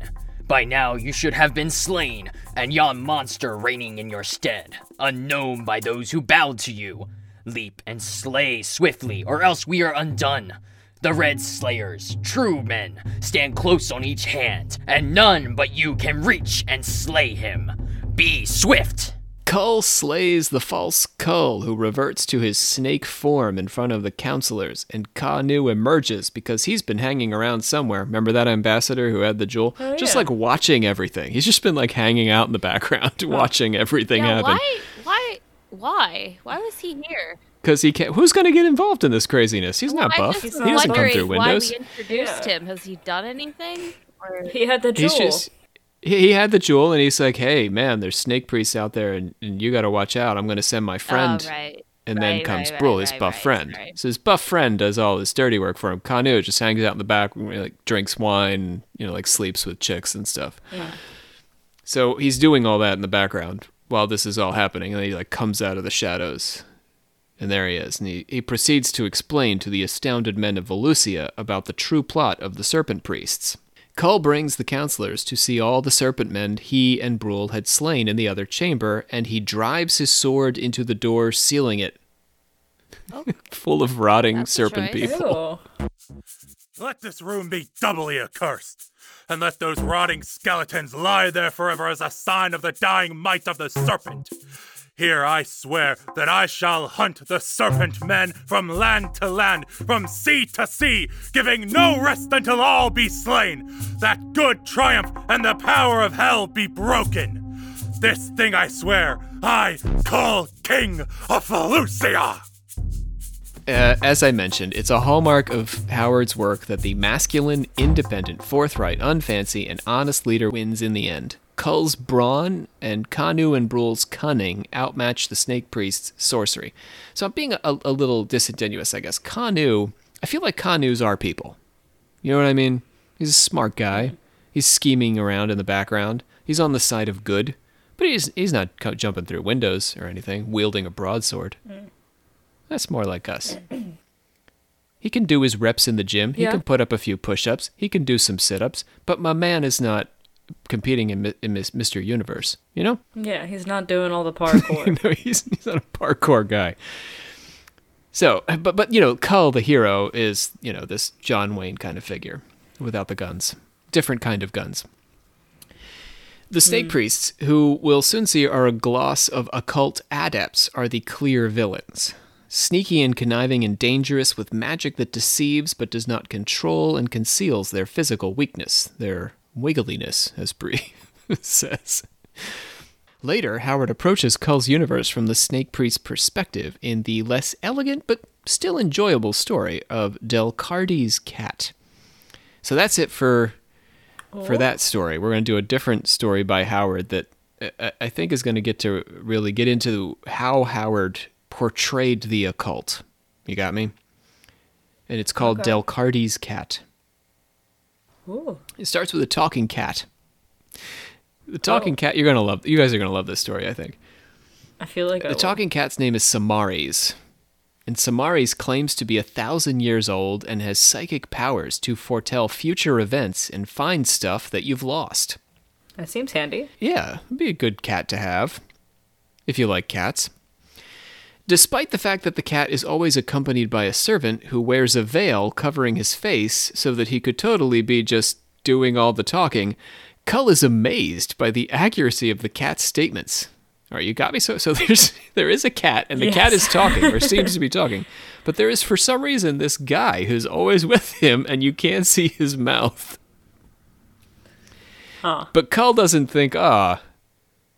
By now you should have been slain, and yon monster reigning in your stead, unknown by those who bowed to you. Leap and slay swiftly, or else we are undone. The Red Slayers, true men, stand close on each hand, and none but you can reach and slay him. Be swift! Kull slays the false Kull, who reverts to his snake form in front of the counselors, and Ka Nu emerges because he's been hanging around somewhere. Remember that ambassador who had the jewel? Oh, just yeah. like watching everything. He's just been like hanging out in the background, watching everything Yeah, happen. why? Why? Why? Why was he here? Because he can't. Who's going to get involved in this craziness? He's not buff. He doesn't come wondering through why we introduced Yeah. him. Has he done anything? Or He had the jewel. He's just. He had the jewel, and he's like, "Hey, man, there's snake priests out there, and, and you got to watch out. I'm going to send my oh, friend Oh, right. And then Right, comes right, Brule, his buff friend. So his buff friend does all his dirty work for him. Kanu just hangs out in the back, like drinks wine, you know, like sleeps with chicks and stuff. So he's doing all that in the background while this is all happening, and then he like comes out of the shadows, and there he is, and he, he proceeds to explain to the astounded men of Valusia about the true plot of the Serpent Priests. Kull brings the counselors to see all the serpent men he and Brule had slain in the other chamber, and he drives his sword into the door, sealing it. Full of rotting That's serpent people. Ew. Let this room be doubly accursed, and let those rotting skeletons lie there forever as a sign of the dying might of the serpent. Here I swear that I shall hunt the serpent men from land to land, from sea to sea, giving no rest until all be slain, that good triumph and the power of hell be broken. This thing I swear, I Kull King of Valusia! Uh, as I mentioned, it's a hallmark of Howard's work that the masculine, independent, forthright, unfancy, and honest leader wins in the end. Kull's brawn and Kanu and Brule's cunning outmatch the Snake Priest's sorcery. So I'm being a, a little disingenuous, I guess. Kanu, I feel like Kanu's our people. You know what I mean? He's a smart guy. He's scheming around in the background. He's on the side of good, but he's he's not jumping through windows or anything, wielding a broadsword. That's more like us. He can do his reps in the gym. He Yeah. can put up a few push-ups. He can do some sit-ups. But my man is not competing in, in Mr. Universe. You know? Yeah, he's not doing all the parkour. no, he's he's not a parkour guy. So, but but you know, Kull the hero is you know this John Wayne kind of figure without the guns, different kind of guns. The snake hmm. priests, who we'll soon see are a gloss of occult adepts, are the clear villains. Sneaky and conniving and dangerous with magic that deceives but does not control and conceals their physical weakness, their wiggliness, as Bree says. Later, Howard approaches Kull's universe from the Snake Priest's perspective in the less elegant but still enjoyable story of Delcardes' cat. So that's it for for oh. that story. We're going to do a different story by Howard that I- I think is going to get to really get into how Howard portrayed the occult. You got me? And it's called Okay. Delcardes' cat. Ooh. It starts with a talking cat. The talking oh. cat, you're gonna love. You guys are gonna love this story, I think. I feel like I The will. talking cat's name is Samaris, and Samaris claims to be a thousand years old and has psychic powers to foretell future events and find stuff that you've lost. That seems handy. Yeah, it'd be a good cat to have if you like cats. Despite the fact that the cat is always accompanied by a servant who wears a veil covering his face so that he could totally be just doing all the talking, Kull is amazed by the accuracy of the cat's statements. All right, you got me. So, so there's there is a cat, and the cat is talking, or seems to be talking, but there is for some reason this guy who's always with him, and you can't see his mouth. Huh. But Kull doesn't think, ah,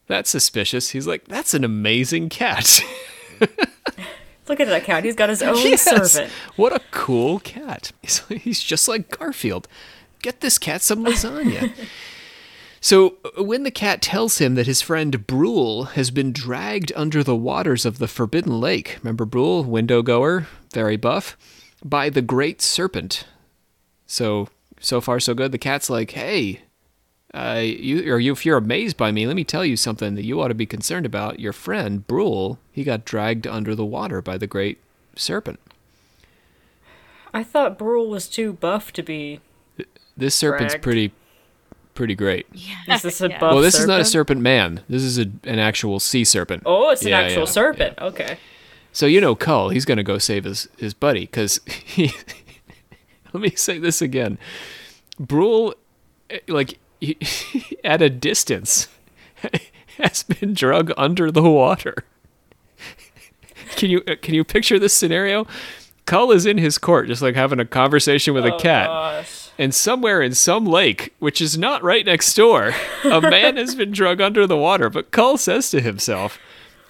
that's suspicious. He's like, that's an amazing cat. Look at that cat. He's got his own Yes! servant. What a cool cat. He's, just like Garfield. Get this cat some lasagna. so, uh, when the cat tells him that his friend Brule has been dragged under the waters of the Forbidden Lake, remember Brule, window goer, very buff, by the Great Serpent. So, so far so good. The cat's like, hey, uh, you or you, if you're amazed by me, let me tell you something that you ought to be concerned about. Your friend Brule, he got dragged under the water by the great serpent. I thought Brule was too buff to be. This serpent's Dragged. pretty, pretty great. Is this a Yeah. buff well, this is not a serpent? serpent man. This is a, an actual sea serpent. Oh, it's an actual yeah, serpent. Okay. So you know, Kull, he's gonna go save his his buddy because he. let me say this again. Brule, eh, like he, at a distance, has been drug under the water. Can you uh, can you picture this scenario? Kull is in his court, just like having a conversation with a Oh, cat. gosh. And somewhere in some lake, which is not right next door, a man has been drug under the water. But Kull says to himself,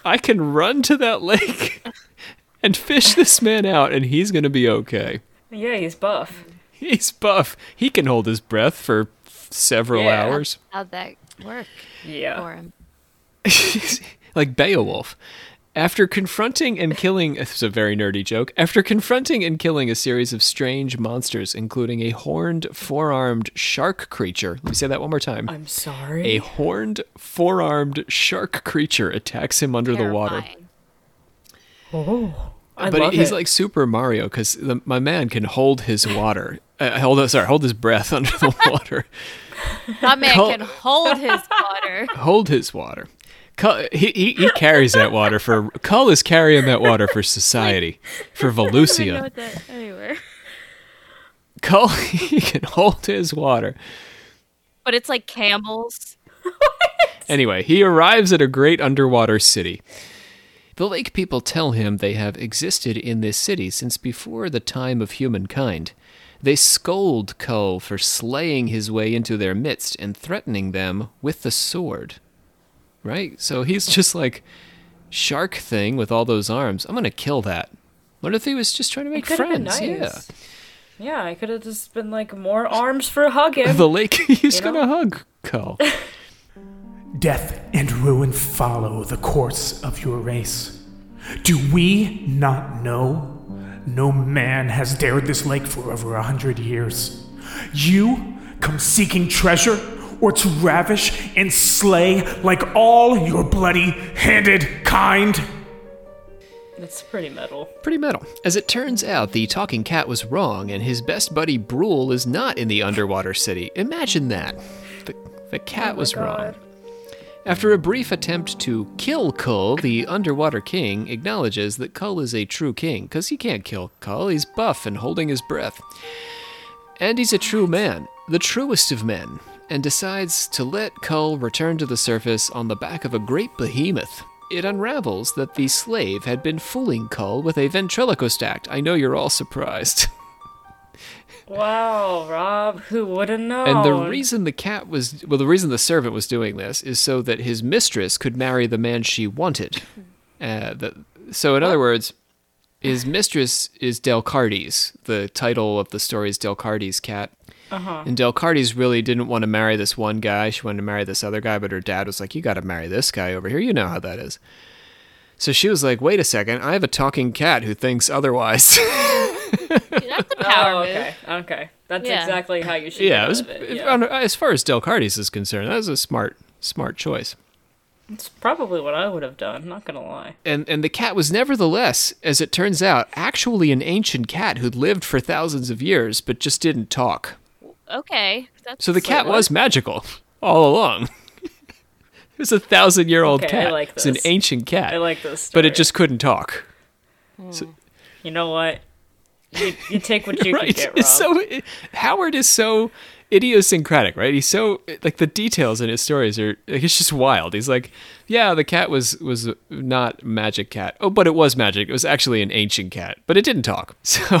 I can run to that lake and fish this man out, and he's going to be okay. Yeah, he's buff. He's buff. He can hold his breath for several Yeah. hours. How'd that work Yeah. for him? like Beowulf. After confronting and killing, this is a very nerdy joke. After confronting and killing a series of strange monsters, including a horned, four armed shark creature. Let me say that one more time. I'm sorry. A horned, four armed shark creature attacks him under the water. Oh, I but love he's it. like Super Mario because my man can hold his water. Uh, hold, sorry, hold his breath under the water. That man Col- can hold his water. hold his water. Kull, he, he, he carries that water for. Kull is carrying that water for society, for I know Valusia. that anywhere. Kull, he can hold his water. But it's like Campbell's. Anyway, he arrives at a great underwater city. The lake people tell him they have existed in this city since before the time of humankind. They scold Kull for slaying his way into their midst and threatening them with the sword. Right? So he's just like, shark thing with all those arms. I'm going to kill that. What if he was just trying to make could have been friends? nice. Yeah, I could have just been like more arms for hugging. The lake, he's going to hug Kull. Death and ruin follow the course of your race. Do we not know? No man has dared this lake for over a hundred years. You come seeking treasure or to ravish and slay like all your bloody handed kind? It's pretty metal. Pretty metal. As it turns out, the talking cat was wrong, and his best buddy Brule is not in the underwater city. Imagine that. The, the cat Oh my was wrong. After a brief attempt to kill Kull, the underwater king acknowledges that Kull is a true king, because he can't kill Kull. He's buff and holding his breath. And he's a true man, the truest of men, and decides to let Kull return to the surface on the back of a great behemoth. It unravels that the slave had been fooling Kull with a ventriloquist act. I know you're all surprised. Wow, Rob, who would have known? And the reason the cat was, well, the reason the servant was doing this is so that his mistress could marry the man she wanted. Uh, the, so, in other words, his mistress is Delcardes. The title of the story is Delcardes' cat. Uh-huh. And Delcardes really didn't want to marry this one guy. She wanted to marry this other guy, but her dad was like, You got to marry this guy over here. You know how that is. So she was like, Wait a second. I have a talking cat who thinks otherwise. That's a oh, power Oh, move. okay, okay. That's Yeah. exactly how you should. yeah, it was, it- yeah. on- as far as Delcardes is concerned, that was a smart, smart choice. It's probably what I would have done. Not gonna lie. And and the cat was nevertheless, as it turns out, actually an ancient cat who'd lived for thousands of years but just didn't talk. Okay. That's So the cat was magical all along. it was a thousand year old Okay, I cat. like It's an ancient cat. I like this. but it just couldn't talk. Hmm. You know what? You, you take what you right. can get, Rob. So it- Howard is so idiosyncratic, right? He's so like the details in his stories are like it's just wild. He's like, yeah, the cat was was not magic cat. Oh, but it was magic. It was actually an ancient cat, but it didn't talk. So.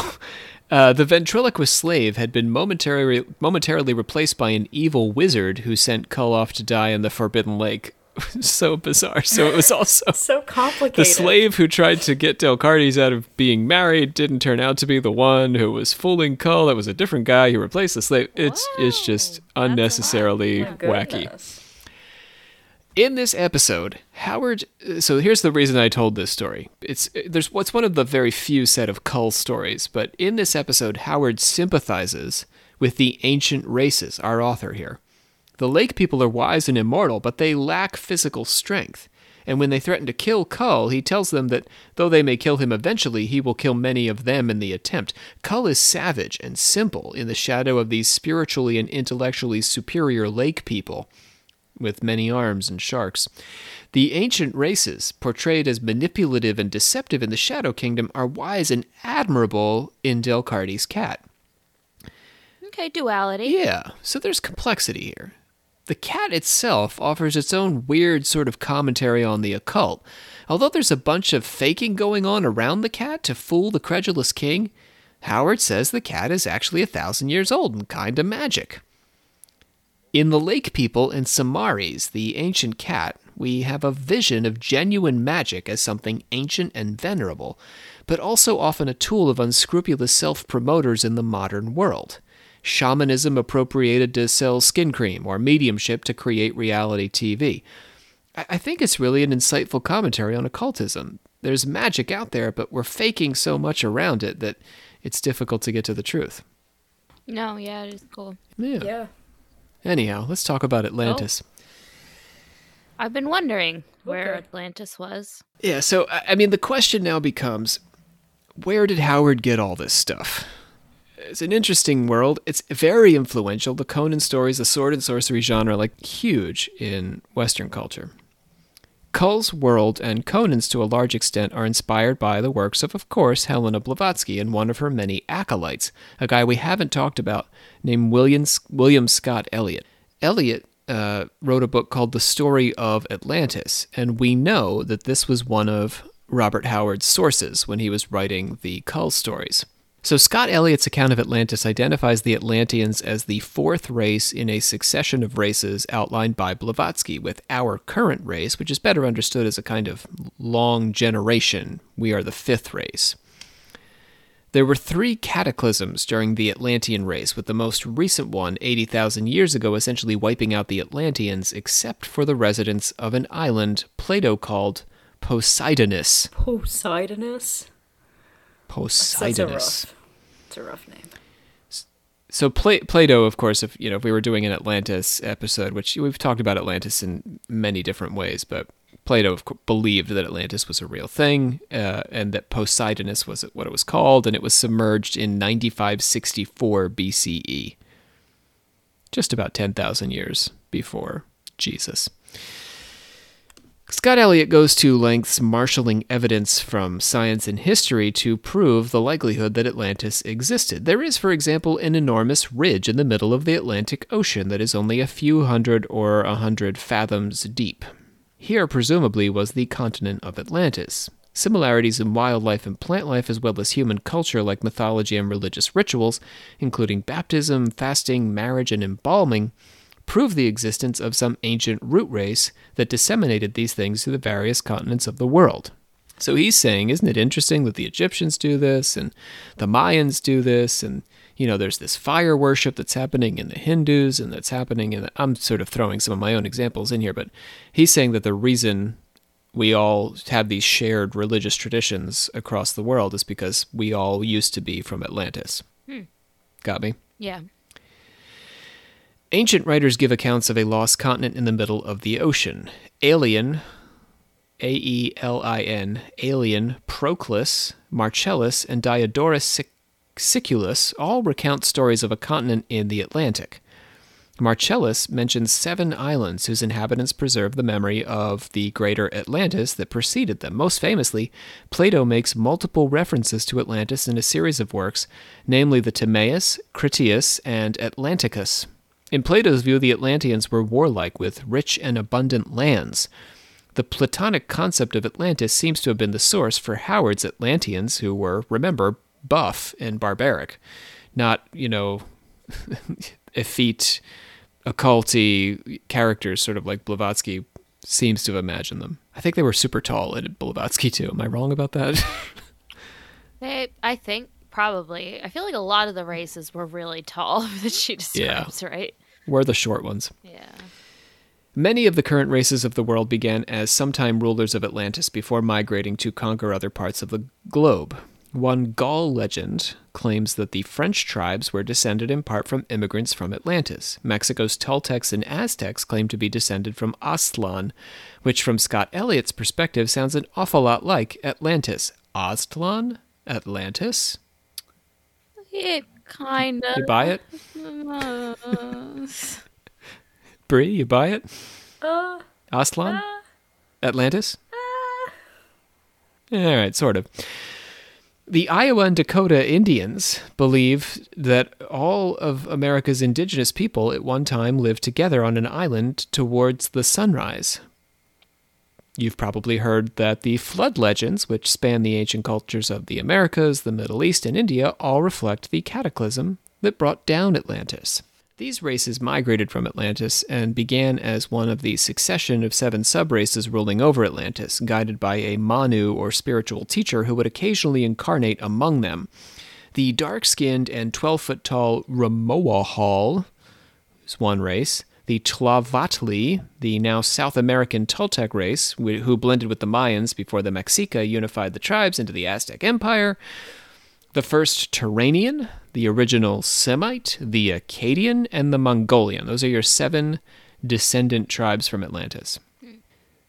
Uh, the ventriloquist slave had been momentarily momentarily replaced by an evil wizard who sent Kull off to die in the Forbidden Lake. so bizarre. So it was also so complicated. the slave who tried to get Delcardes out of being married didn't turn out to be the one who was fooling Kull. That was a different guy who replaced the slave. It's it's just unnecessarily wacky. In this episode, Howard. So here's the reason I told this story. It's there's what's one of the very few set of Kull stories, but in this episode, Howard sympathizes with the ancient races. Our author here. The lake people are wise and immortal, but they lack physical strength. And when they threaten to kill Kull, he tells them that though they may kill him eventually, he will kill many of them in the attempt. Kull is savage and simple in the shadow of these spiritually and intellectually superior lake people with many arms and sharks. The ancient races, portrayed as manipulative and deceptive in the Shadow Kingdom, are wise and admirable in Delcardes' cat. Okay, duality. Yeah, so there's complexity here. The cat itself offers its own weird sort of commentary on the occult. Although there's a bunch of faking going on around the cat to fool the credulous king, Howard says the cat is actually a thousand years old and kinda magic. In the Lake People and Samaris, the ancient cat, we have a vision of genuine magic as something ancient and venerable, but also often a tool of unscrupulous self promoters in the modern world. Shamanism appropriated to sell skin cream or mediumship to create reality TV. I I think it's really an insightful commentary on occultism. There's magic out there, but we're faking so much around it that it's difficult to get to the truth. No, yeah, it is cool. Yeah. Yeah. Anyhow, let's talk about Atlantis. Oh. I've been wondering oh, where Okay. Atlantis was. Yeah, so I I mean, the question now becomes where did Howard get all this stuff? It's an interesting world. It's very influential. The Conan stories, the sword and sorcery genre, like huge in Western culture. Kull's world and Conan's, to a large extent, are inspired by the works of, of course, Helena Blavatsky and one of her many acolytes, a guy we haven't talked about named William, William Scott Elliot. Elliot uh, wrote a book called The Story of Atlantis, and we know that this was one of Robert Howard's sources when he was writing the Kull stories. So, Scott Elliot's account of Atlantis identifies the Atlanteans as the fourth race in a succession of races outlined by Blavatsky, with our current race, which is better understood as a kind of long generation. We are the fifth race. There were three cataclysms during the Atlantean race, with the most recent one 80,000 years ago essentially wiping out the Atlanteans except for the residents of an island Plato called Poseidonis. Poseidonis. That's Poseidonis. rough. It's a rough name. So Pla- Plato, of course, if you know, if we were doing an Atlantis episode, which we've talked about Atlantis in many different ways, but Plato course, believed that Atlantis was a real thing, uh, and that Poseidonis was what it was called, and it was submerged in 9564 BCE, just about 10,000 years before Jesus. Scott Elliot goes to lengths marshaling evidence from science and history to prove the likelihood that Atlantis existed. There is, for example, an enormous ridge in the middle of the Atlantic Ocean that is only a few hundred or a hundred fathoms deep. Here, presumably, was the continent of Atlantis. Similarities in wildlife and plant life, as well as human culture like mythology and religious rituals, including baptism, fasting, marriage, and embalming, prove the existence of some ancient root race that disseminated these things to the various continents of the world. So he's saying, isn't it interesting that the Egyptians do this and the Mayans do this and you know there's this fire worship that's happening in the Hindus and that's happening in the, I'm sort of throwing some of my own examples in here but he's saying that the reason we all have these shared religious traditions across the world is because we all used to be from Atlantis. Hmm. Got me? Yeah. Ancient writers give accounts of a lost continent in the middle of the ocean. Aelian, A E L I N, Aelian, Proclus, Marcellus, and Diodorus Sic- Siculus all recount stories of a continent in the Atlantic. Marcellus mentions seven islands whose inhabitants preserve the memory of the greater Atlantis that preceded them. Most famously, Plato makes multiple references to Atlantis in a series of works, namely the Timaeus, Critias, and Atlanticus. In Plato's view, the Atlanteans were warlike with rich and abundant lands. The Platonic concept of Atlantis seems to have been the source for Howard's Atlanteans, who were, remember, buff and barbaric, not, you know, effete, occulty characters, sort of like Blavatsky seems to have imagined them. I think they were super tall in Blavatsky too. Am I wrong about that? They, I think probably. I feel like a lot of the races were really tall that she Yeah. describes, right? We're the short ones. Yeah. Many of the current races of the world began as sometime rulers of Atlantis before migrating to conquer other parts of the globe. One Gaul legend claims that the French tribes were descended in part from immigrants from Atlantis. Mexico's Toltecs and Aztecs claim to be descended from Aztlan, which from Scott Elliot's perspective sounds an awful lot like Atlantis. Aztlan? Atlantis? It kind of. You buy it? Brie, you buy it? Uh, Aztlan? Atlantis? All right, sort of. The Iowa and Dakota Indians believe that all of America's indigenous people at one time lived together on an island towards the sunrise. You've probably heard that the flood legends, which span the ancient cultures of the Americas, the Middle East, and India, all reflect the cataclysm that brought down Atlantis. These races migrated from Atlantis and began as one of the succession of seven subraces ruling over Atlantis, guided by a Manu or spiritual teacher who would occasionally incarnate among them. The dark skinned and 12 foot tall Ramoahal is one race. The Tlavatli, the now South American Toltec race, who blended with the Mayans before the Mexica unified the tribes into the Aztec Empire, the first Turanian, the original Semite, the Akkadian, and the Mongolian. Those are your seven descendant tribes from Atlantis.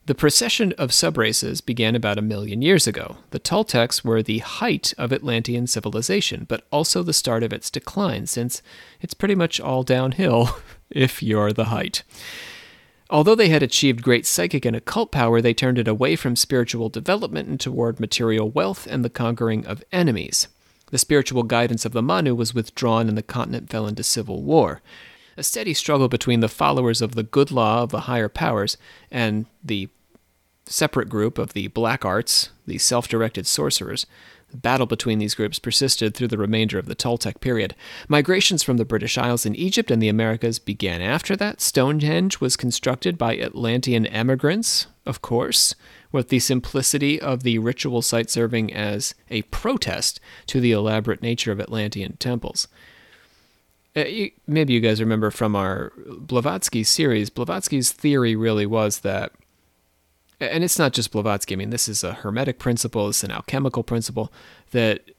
The procession of subraces began about a million years ago. The Toltecs were the height of Atlantean civilization, but also the start of its decline, since it's pretty much all downhill if you're the height. Although they had achieved great psychic and occult power, they turned it away from spiritual development and toward material wealth and the conquering of enemies. The spiritual guidance of the Manu was withdrawn and the continent fell into civil war a steady struggle between the followers of the good law of the higher powers and the separate group of the black arts, the self directed sorcerers. The battle between these groups persisted through the remainder of the Toltec period. Migrations from the British Isles and Egypt and the Americas began after that. Stonehenge was constructed by Atlantean emigrants, of course, with the simplicity of the ritual site serving as a protest to the elaborate nature of Atlantean temples. Uh, you, maybe you guys remember from our Blavatsky series, Blavatsky's theory really was that, and it's not just Blavatsky, I mean, this is a Hermetic principle, it's an alchemical principle, that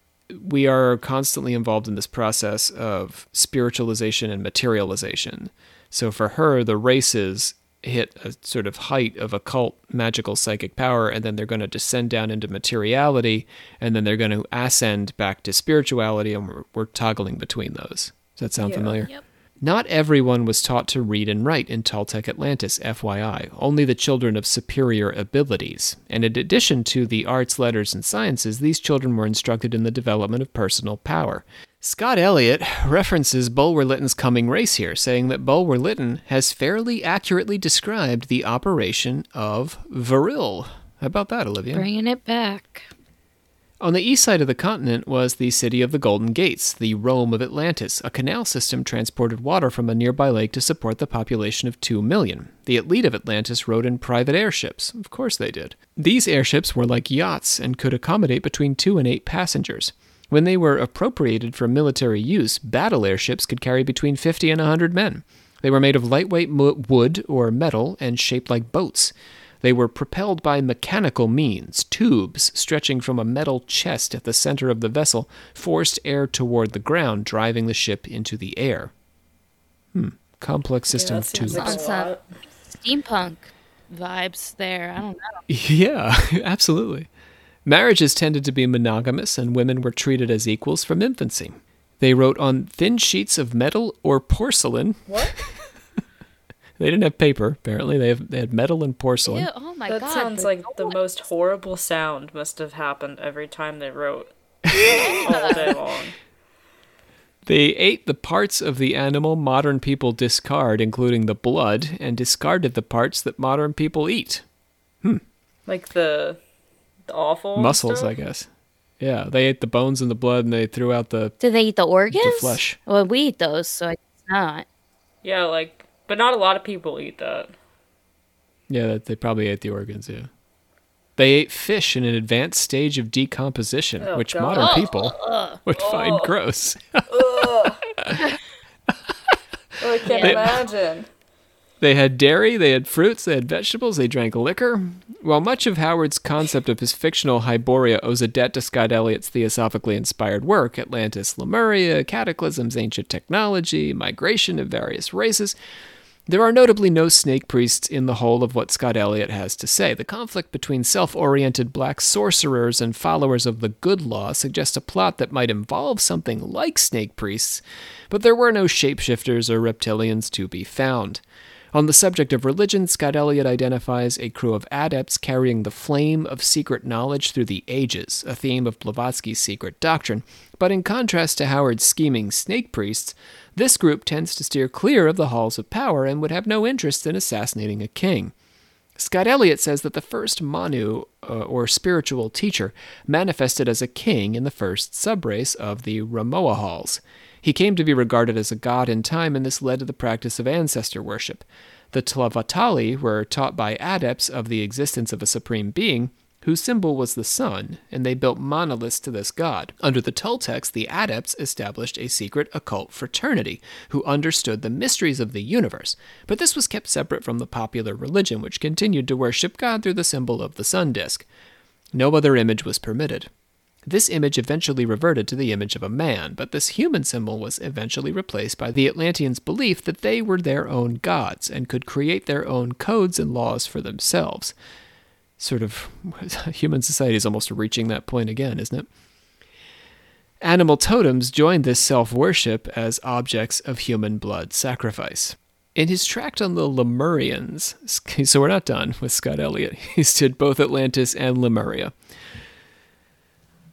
we are constantly involved in this process of spiritualization and materialization. So for her, the races hit a sort of height of occult magical psychic power and then they're going to descend down into materiality and then they're going to ascend back to spirituality and we're, we're toggling between those does that sound Yeah. familiar? Yep. Not everyone was taught to read and write in Toltec Atlantis, FYI, only the children of superior abilities. And in addition to the arts, letters, and sciences, these children were instructed in the development of personal power. Scott Elliot references Bulwer Lytton's coming race here, saying that Bulwer Lytton has fairly accurately described the operation of Vril. How about that, Olivia? Bringing it back. On the east side of the continent was the city of the Golden Gates, the Rome of Atlantis. A canal system transported water from a nearby lake to support the population of 2 million. The elite of Atlantis rode in private airships. Of course they did. These airships were like yachts and could accommodate between 2 and 8 passengers. When they were appropriated for military use, battle airships could carry between 50 and 100 men. They were made of lightweight wood or metal and shaped like boats. They were propelled by mechanical means. Tubes stretching from a metal chest at the center of the vessel forced air toward the ground, driving the ship into the air. Hmm. Complex system Yeah, of tubes. like Sounds like- Steampunk vibes there. I don't know. Yeah, absolutely. Marriages tended to be monogamous, and women were treated as equals from infancy. They wrote on thin sheets of metal or porcelain. What? They didn't have paper, apparently. They, have, they had metal and porcelain. Ew, oh my that god. That sounds the like the most horrible sound must have happened every time they wrote all day long. They ate the parts of the animal modern people discard, including the blood, and discarded the parts that modern people eat. Hmm. Like the, the awful Muscles, stuff? I guess. Yeah, they ate the bones and the blood, and they threw out the. Do they eat the organs? The flesh. Well, we eat those, so it's not. Yeah, like, but not a lot of people eat that. Yeah, that they probably ate the organs. Yeah, they ate fish in an advanced stage of decomposition, Oh, which God. modern oh. people oh. would find oh. gross. Oh, I can't They- imagine. They had dairy, they had fruits, they had vegetables, they drank liquor. While much of Howard's concept of his fictional Hyboria owes a debt to Scott Elliot's theosophically inspired work, Atlantis, Lemuria, Cataclysms, Ancient Technology, Migration of Various Races, there are notably no snake priests in the whole of what Scott Elliot has to say. The conflict between self oriented black sorcerers and followers of the good law suggests a plot that might involve something like snake priests, but there were no shapeshifters or reptilians to be found. On the subject of religion, Scott Elliot identifies a crew of adepts carrying the flame of secret knowledge through the ages, a theme of Blavatsky's secret doctrine. But in contrast to Howard's scheming snake priests, this group tends to steer clear of the halls of power and would have no interest in assassinating a king. Scott Elliot says that the first Manu, uh, or spiritual teacher, manifested as a king in the first subrace of the Ramoahals. He came to be regarded as a god in time, and this led to the practice of ancestor worship. The Tlavatli were taught by adepts of the existence of a supreme being whose symbol was the sun, and they built monoliths to this god. Under the Toltecs, the adepts established a secret occult fraternity who understood the mysteries of the universe, but this was kept separate from the popular religion, which continued to worship God through the symbol of the sun disk. No other image was permitted. This image eventually reverted to the image of a man, but this human symbol was eventually replaced by the Atlanteans' belief that they were their own gods and could create their own codes and laws for themselves. Sort of, human society is almost reaching that point again, isn't it? Animal totems joined this self worship as objects of human blood sacrifice. In his tract on the Lemurians, so we're not done with Scott Elliot, he did both Atlantis and Lemuria.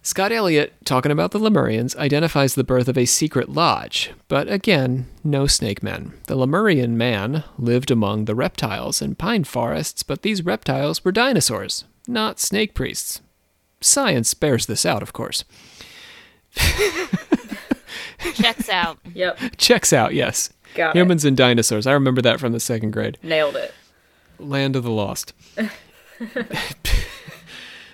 Scott Elliot, talking about the Lemurians, identifies the birth of a secret lodge, but again, no snake men. The Lemurian man lived among the reptiles and pine forests, but these reptiles were dinosaurs, not snake priests. Science bears this out, of course. Checks out. Yep. Checks out, yes. Got it. Humans and dinosaurs. I remember that from the second grade. Nailed it. Land of the Lost.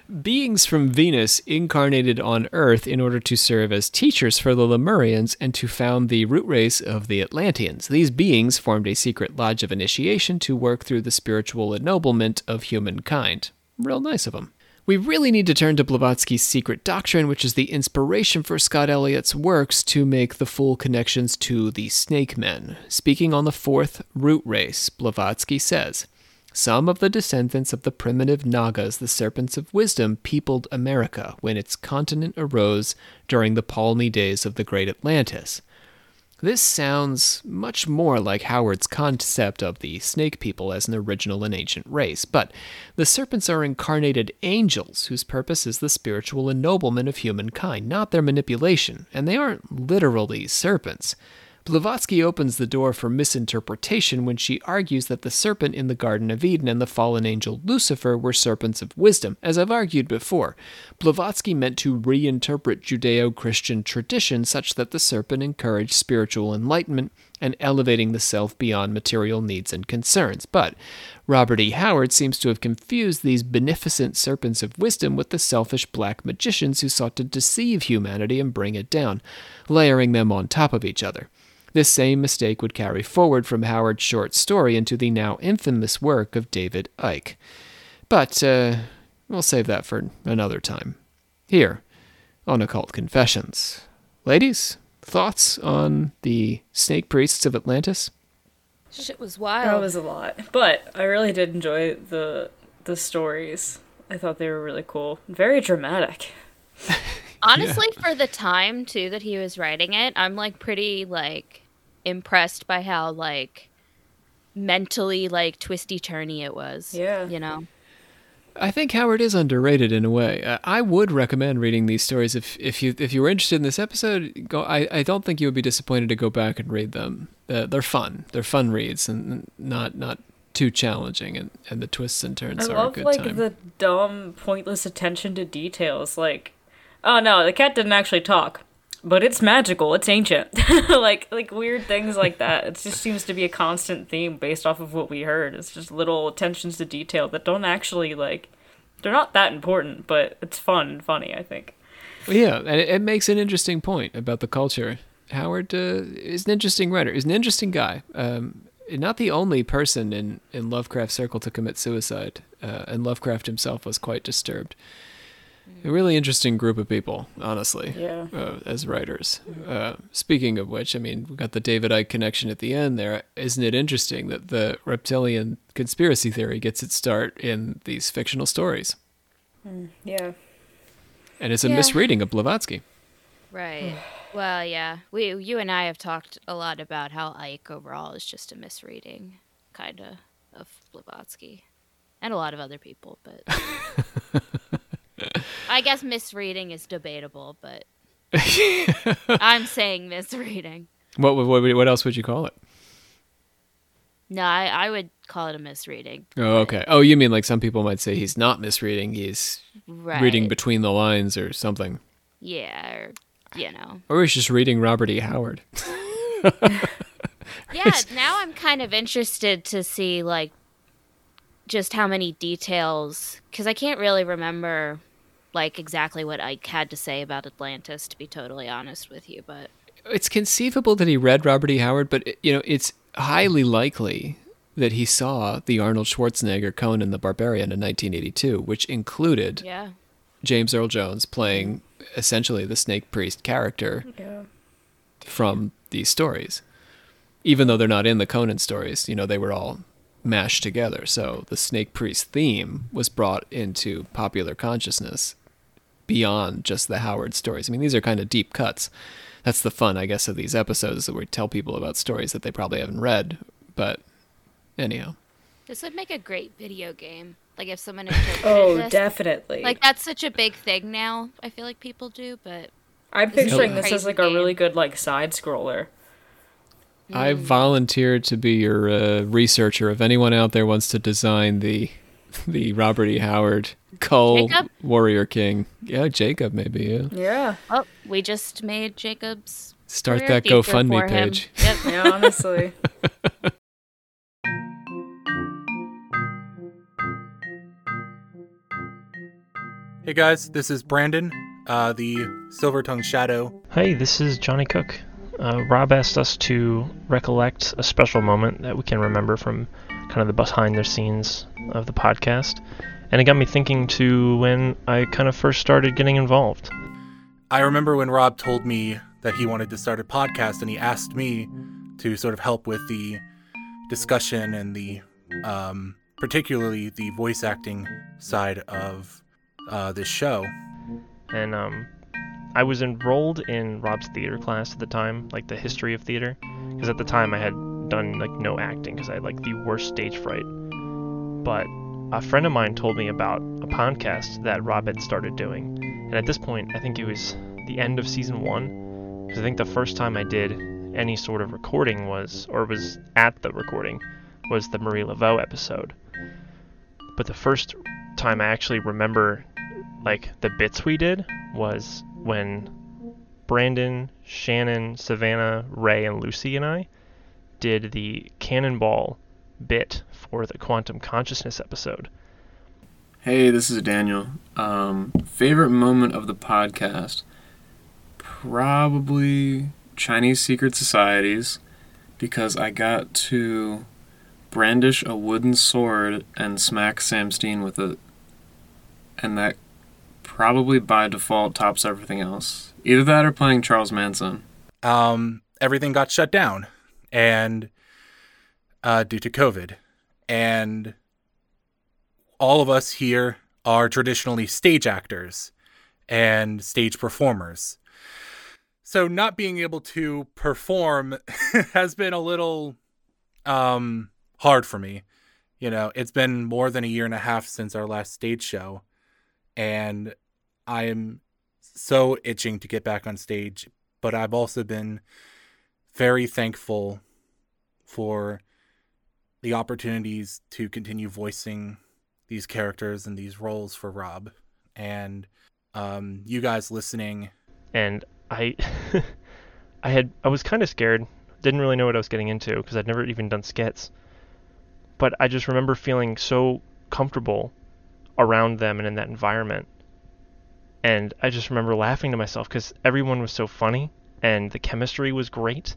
Beings from Venus incarnated on Earth in order to serve as teachers for the Lemurians and to found the root race of the Atlanteans. These beings formed a secret lodge of initiation to work through the spiritual ennoblement of humankind. Real nice of them. We really need to turn to Blavatsky's secret doctrine, which is the inspiration for Scott Elliot's works to make the full connections to the Snake Men. Speaking on the fourth root race, Blavatsky says, some of the descendants of the primitive Nagas, the serpents of wisdom, peopled America when its continent arose during the palmy days of the great Atlantis. This sounds much more like Howard's concept of the snake people as an original and ancient race, but the serpents are incarnated angels whose purpose is the spiritual ennoblement of humankind, not their manipulation, and they aren't literally serpents. Blavatsky opens the door for misinterpretation when she argues that the serpent in the Garden of Eden and the fallen angel Lucifer were serpents of wisdom. As I've argued before, Blavatsky meant to reinterpret Judeo Christian tradition such that the serpent encouraged spiritual enlightenment and elevating the self beyond material needs and concerns. But Robert E. Howard seems to have confused these beneficent serpents of wisdom with the selfish black magicians who sought to deceive humanity and bring it down, layering them on top of each other. This same mistake would carry forward from Howard's short story into the now infamous work of David Icke. But uh, we'll save that for another time. Here, on Occult Confessions. Ladies, thoughts on the snake priests of Atlantis? Shit was wild. That was a lot, but I really did enjoy the the stories. I thought they were really cool, very dramatic. Honestly, for the time too that he was writing it, I'm like pretty like impressed by how like mentally like twisty turny it was. Yeah. You know. I think Howard is underrated in a way. Uh, I would recommend reading these stories if, if you if you were interested in this episode. Go. I, I don't think you would be disappointed to go back and read them. Uh, they're fun. They're fun reads and not not too challenging. And, and the twists and turns I are a love good like time. the dumb, pointless attention to details. Like, oh no, the cat didn't actually talk, but it's magical. It's ancient. like like weird things like that. It just seems to be a constant theme based off of what we heard. It's just little attentions to detail that don't actually like. They're not that important, but it's fun and funny. I think. Yeah, and it, it makes an interesting point about the culture. Howard uh, is an interesting writer. is an interesting guy. Um, not the only person in, in Lovecraft's circle to commit suicide, uh, and Lovecraft himself was quite disturbed. A really interesting group of people, honestly, Yeah. uh, as writers. Uh, speaking of which, I mean, we got the David Icke connection at the end there. Isn't it interesting that the reptilian conspiracy theory gets its start in these fictional stories? Yeah. And it's a Yeah. misreading of Blavatsky. Right. well, yeah. We you and I have talked a lot about how Icke overall is just a misreading, kind of, of Blavatsky, and a lot of other people. But I guess misreading is debatable. But I'm saying misreading. What, what what else would you call it? No, I, I would call it a misreading. Oh, okay. Oh, you mean like some people might say he's not misreading, he's Right. reading between the lines or something. Yeah, or you know. Or he's just reading Robert E. Howard. Yeah, now I'm kind of interested to see like just how many details because I can't really remember like exactly what Icke had to say about Atlantis to be totally honest with you, but It's conceivable that he read Robert E. Howard, but you know, it's highly likely that he saw the Arnold Schwarzenegger Conan the Barbarian in 1982, which included yeah. James Earl Jones playing essentially the Snake Priest character Yeah. from these stories. Even though they're not in the Conan stories, you know, they were all mashed together. So the Snake Priest theme was brought into popular consciousness beyond just the Howard stories. I mean, these are kind of deep cuts. That's the fun, I guess, of these episodes that we tell people about stories that they probably haven't read. But anyhow, This would make a great video game. Like if someone Oh, this. definitely. Like that's such a big thing now. I feel like people do, but I'm This picturing this as crazy like a really good like side scroller. I volunteered to be your uh, researcher. If anyone out there wants to design the the Robert E. Howard Kull Jacob? Warrior King, yeah, Jacob maybe. Yeah, Yeah. oh, we just made Jacob's start career that future GoFundMe page. Yep. Yeah, honestly. Hey guys, this is Brandon, uh, the Silver Tongue Shadow. Hey, this is Johnny Cook. Uh, Rob asked us to recollect a special moment that we can remember from kind of the behind the scenes of the podcast. And it got me thinking to when I kind of first started getting involved. I remember when Rob told me that he wanted to start a podcast and he asked me to sort of help with the discussion and the, um, particularly the voice acting side of uh, this show. And um, I was enrolled in Rob's theater class at the time, like the history of theater, because at the time I had done like no acting because I had like the worst stage fright. But a friend of mine told me about a podcast that Rob had started doing, and at this point, I think it was the end of season one, because I think the first time I did any sort of recording was, or was at the recording, was the Marie Laveau episode. But the first time I actually remember like the bits we did was when Brandon, Shannon, Savannah, Ray, and Lucy and I did the cannonball bit for the quantum consciousness episode. Hey, this is Daniel. Um, favorite moment of the podcast? Probably Chinese secret societies, because I got to brandish a wooden sword and smack Sam Steen with it, and that probably by default tops everything else. Either that or playing Charles Manson. um, everything got shut down and uh, due to COVID. And all of us here are traditionally stage actors and stage performers. So not being able to perform has been a little um, hard for me. You know, it's been more than a year and a half since our last stage show. And I am so itching to get back on stage but I've also been very thankful for the opportunities to continue voicing these characters and these roles for Rob and um, you guys listening. And I I had I was kind of scared. Didn't really know what I was getting into because I'd never even done skits. But I just remember feeling so comfortable around them and in that environment. And I just remember laughing to myself because everyone was so funny and the chemistry was great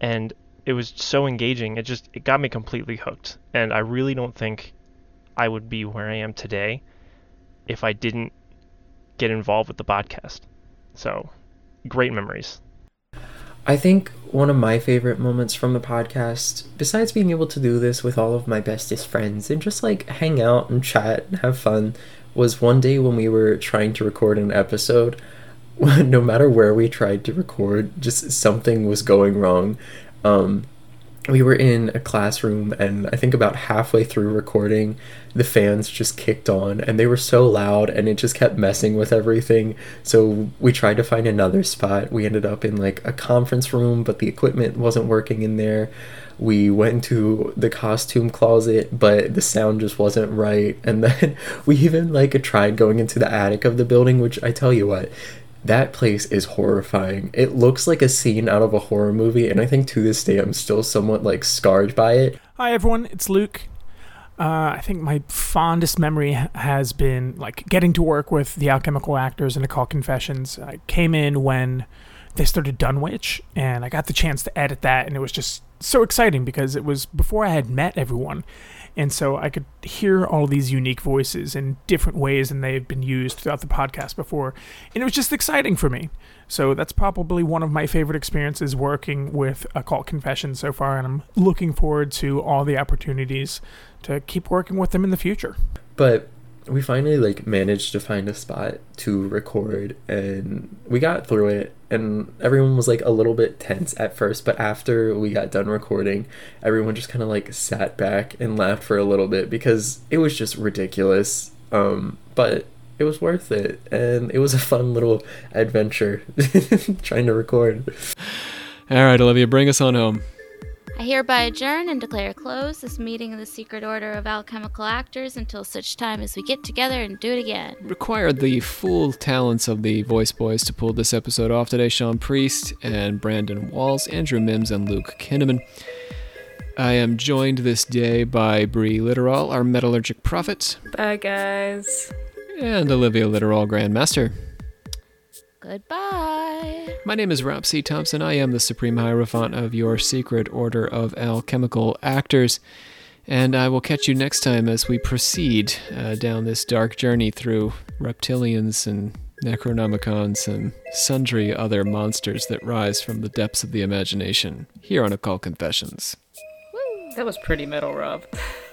and it was so engaging. It just it got me completely hooked. And I really don't think I would be where I am today if I didn't get involved with the podcast. So, great memories. I think one of my favorite moments from the podcast, besides being able to do this with all of my bestest friends and just like hang out and chat and have fun, was one day when we were trying to record an episode. No matter where we tried to record, just something was going wrong. Um, we were in a classroom, and I think about halfway through recording, the fans just kicked on, and they were so loud, and it just kept messing with everything. So we tried to find another spot. We ended up in like a conference room, but the equipment wasn't working in there. We went to the costume closet, but the sound just wasn't right. And then we even like tried going into the attic of the building, which I tell you what, that place is horrifying. It looks like a scene out of a horror movie, and I think to this day I'm still somewhat like scarred by it. Hi everyone, it's Luke. Uh, I think my fondest memory has been like getting to work with the alchemical actors in Occult Confessions. I came in when they started Dunwich, and I got the chance to edit that, and it was just so exciting because it was before I had met everyone, and so I could hear all these unique voices in different ways than they have been used throughout the podcast before, and it was just exciting for me. So that's probably one of my favorite experiences working with Occult Confessions so far, and I'm looking forward to all the opportunities to keep working with them in the future. But we finally like managed to find a spot to record and we got through it and everyone was like a little bit tense at first but after we got done recording everyone just kind of like sat back and laughed for a little bit because it was just ridiculous um but it was worth it and it was a fun little adventure trying to record All right, Olivia, bring us on home. I hereby adjourn and declare closed this meeting of the Secret Order of Alchemical Actors until such time as we get together and do it again. Required the full talents of the voice boys to pull this episode off today Sean Priest and Brandon Walls, Andrew Mims, and Luke Kinnaman. I am joined this day by Bree Littoral, our metallurgic prophet, Bye, guys. and Olivia Littoral, Grandmaster. Goodbye. My name is Rob C. Thompson. I am the Supreme Hierophant of your Secret Order of Alchemical Actors. And I will catch you next time as we proceed uh, down this dark journey through reptilians and Necronomicons and sundry other monsters that rise from the depths of the imagination here on Occult Confessions. That was pretty metal, Rob.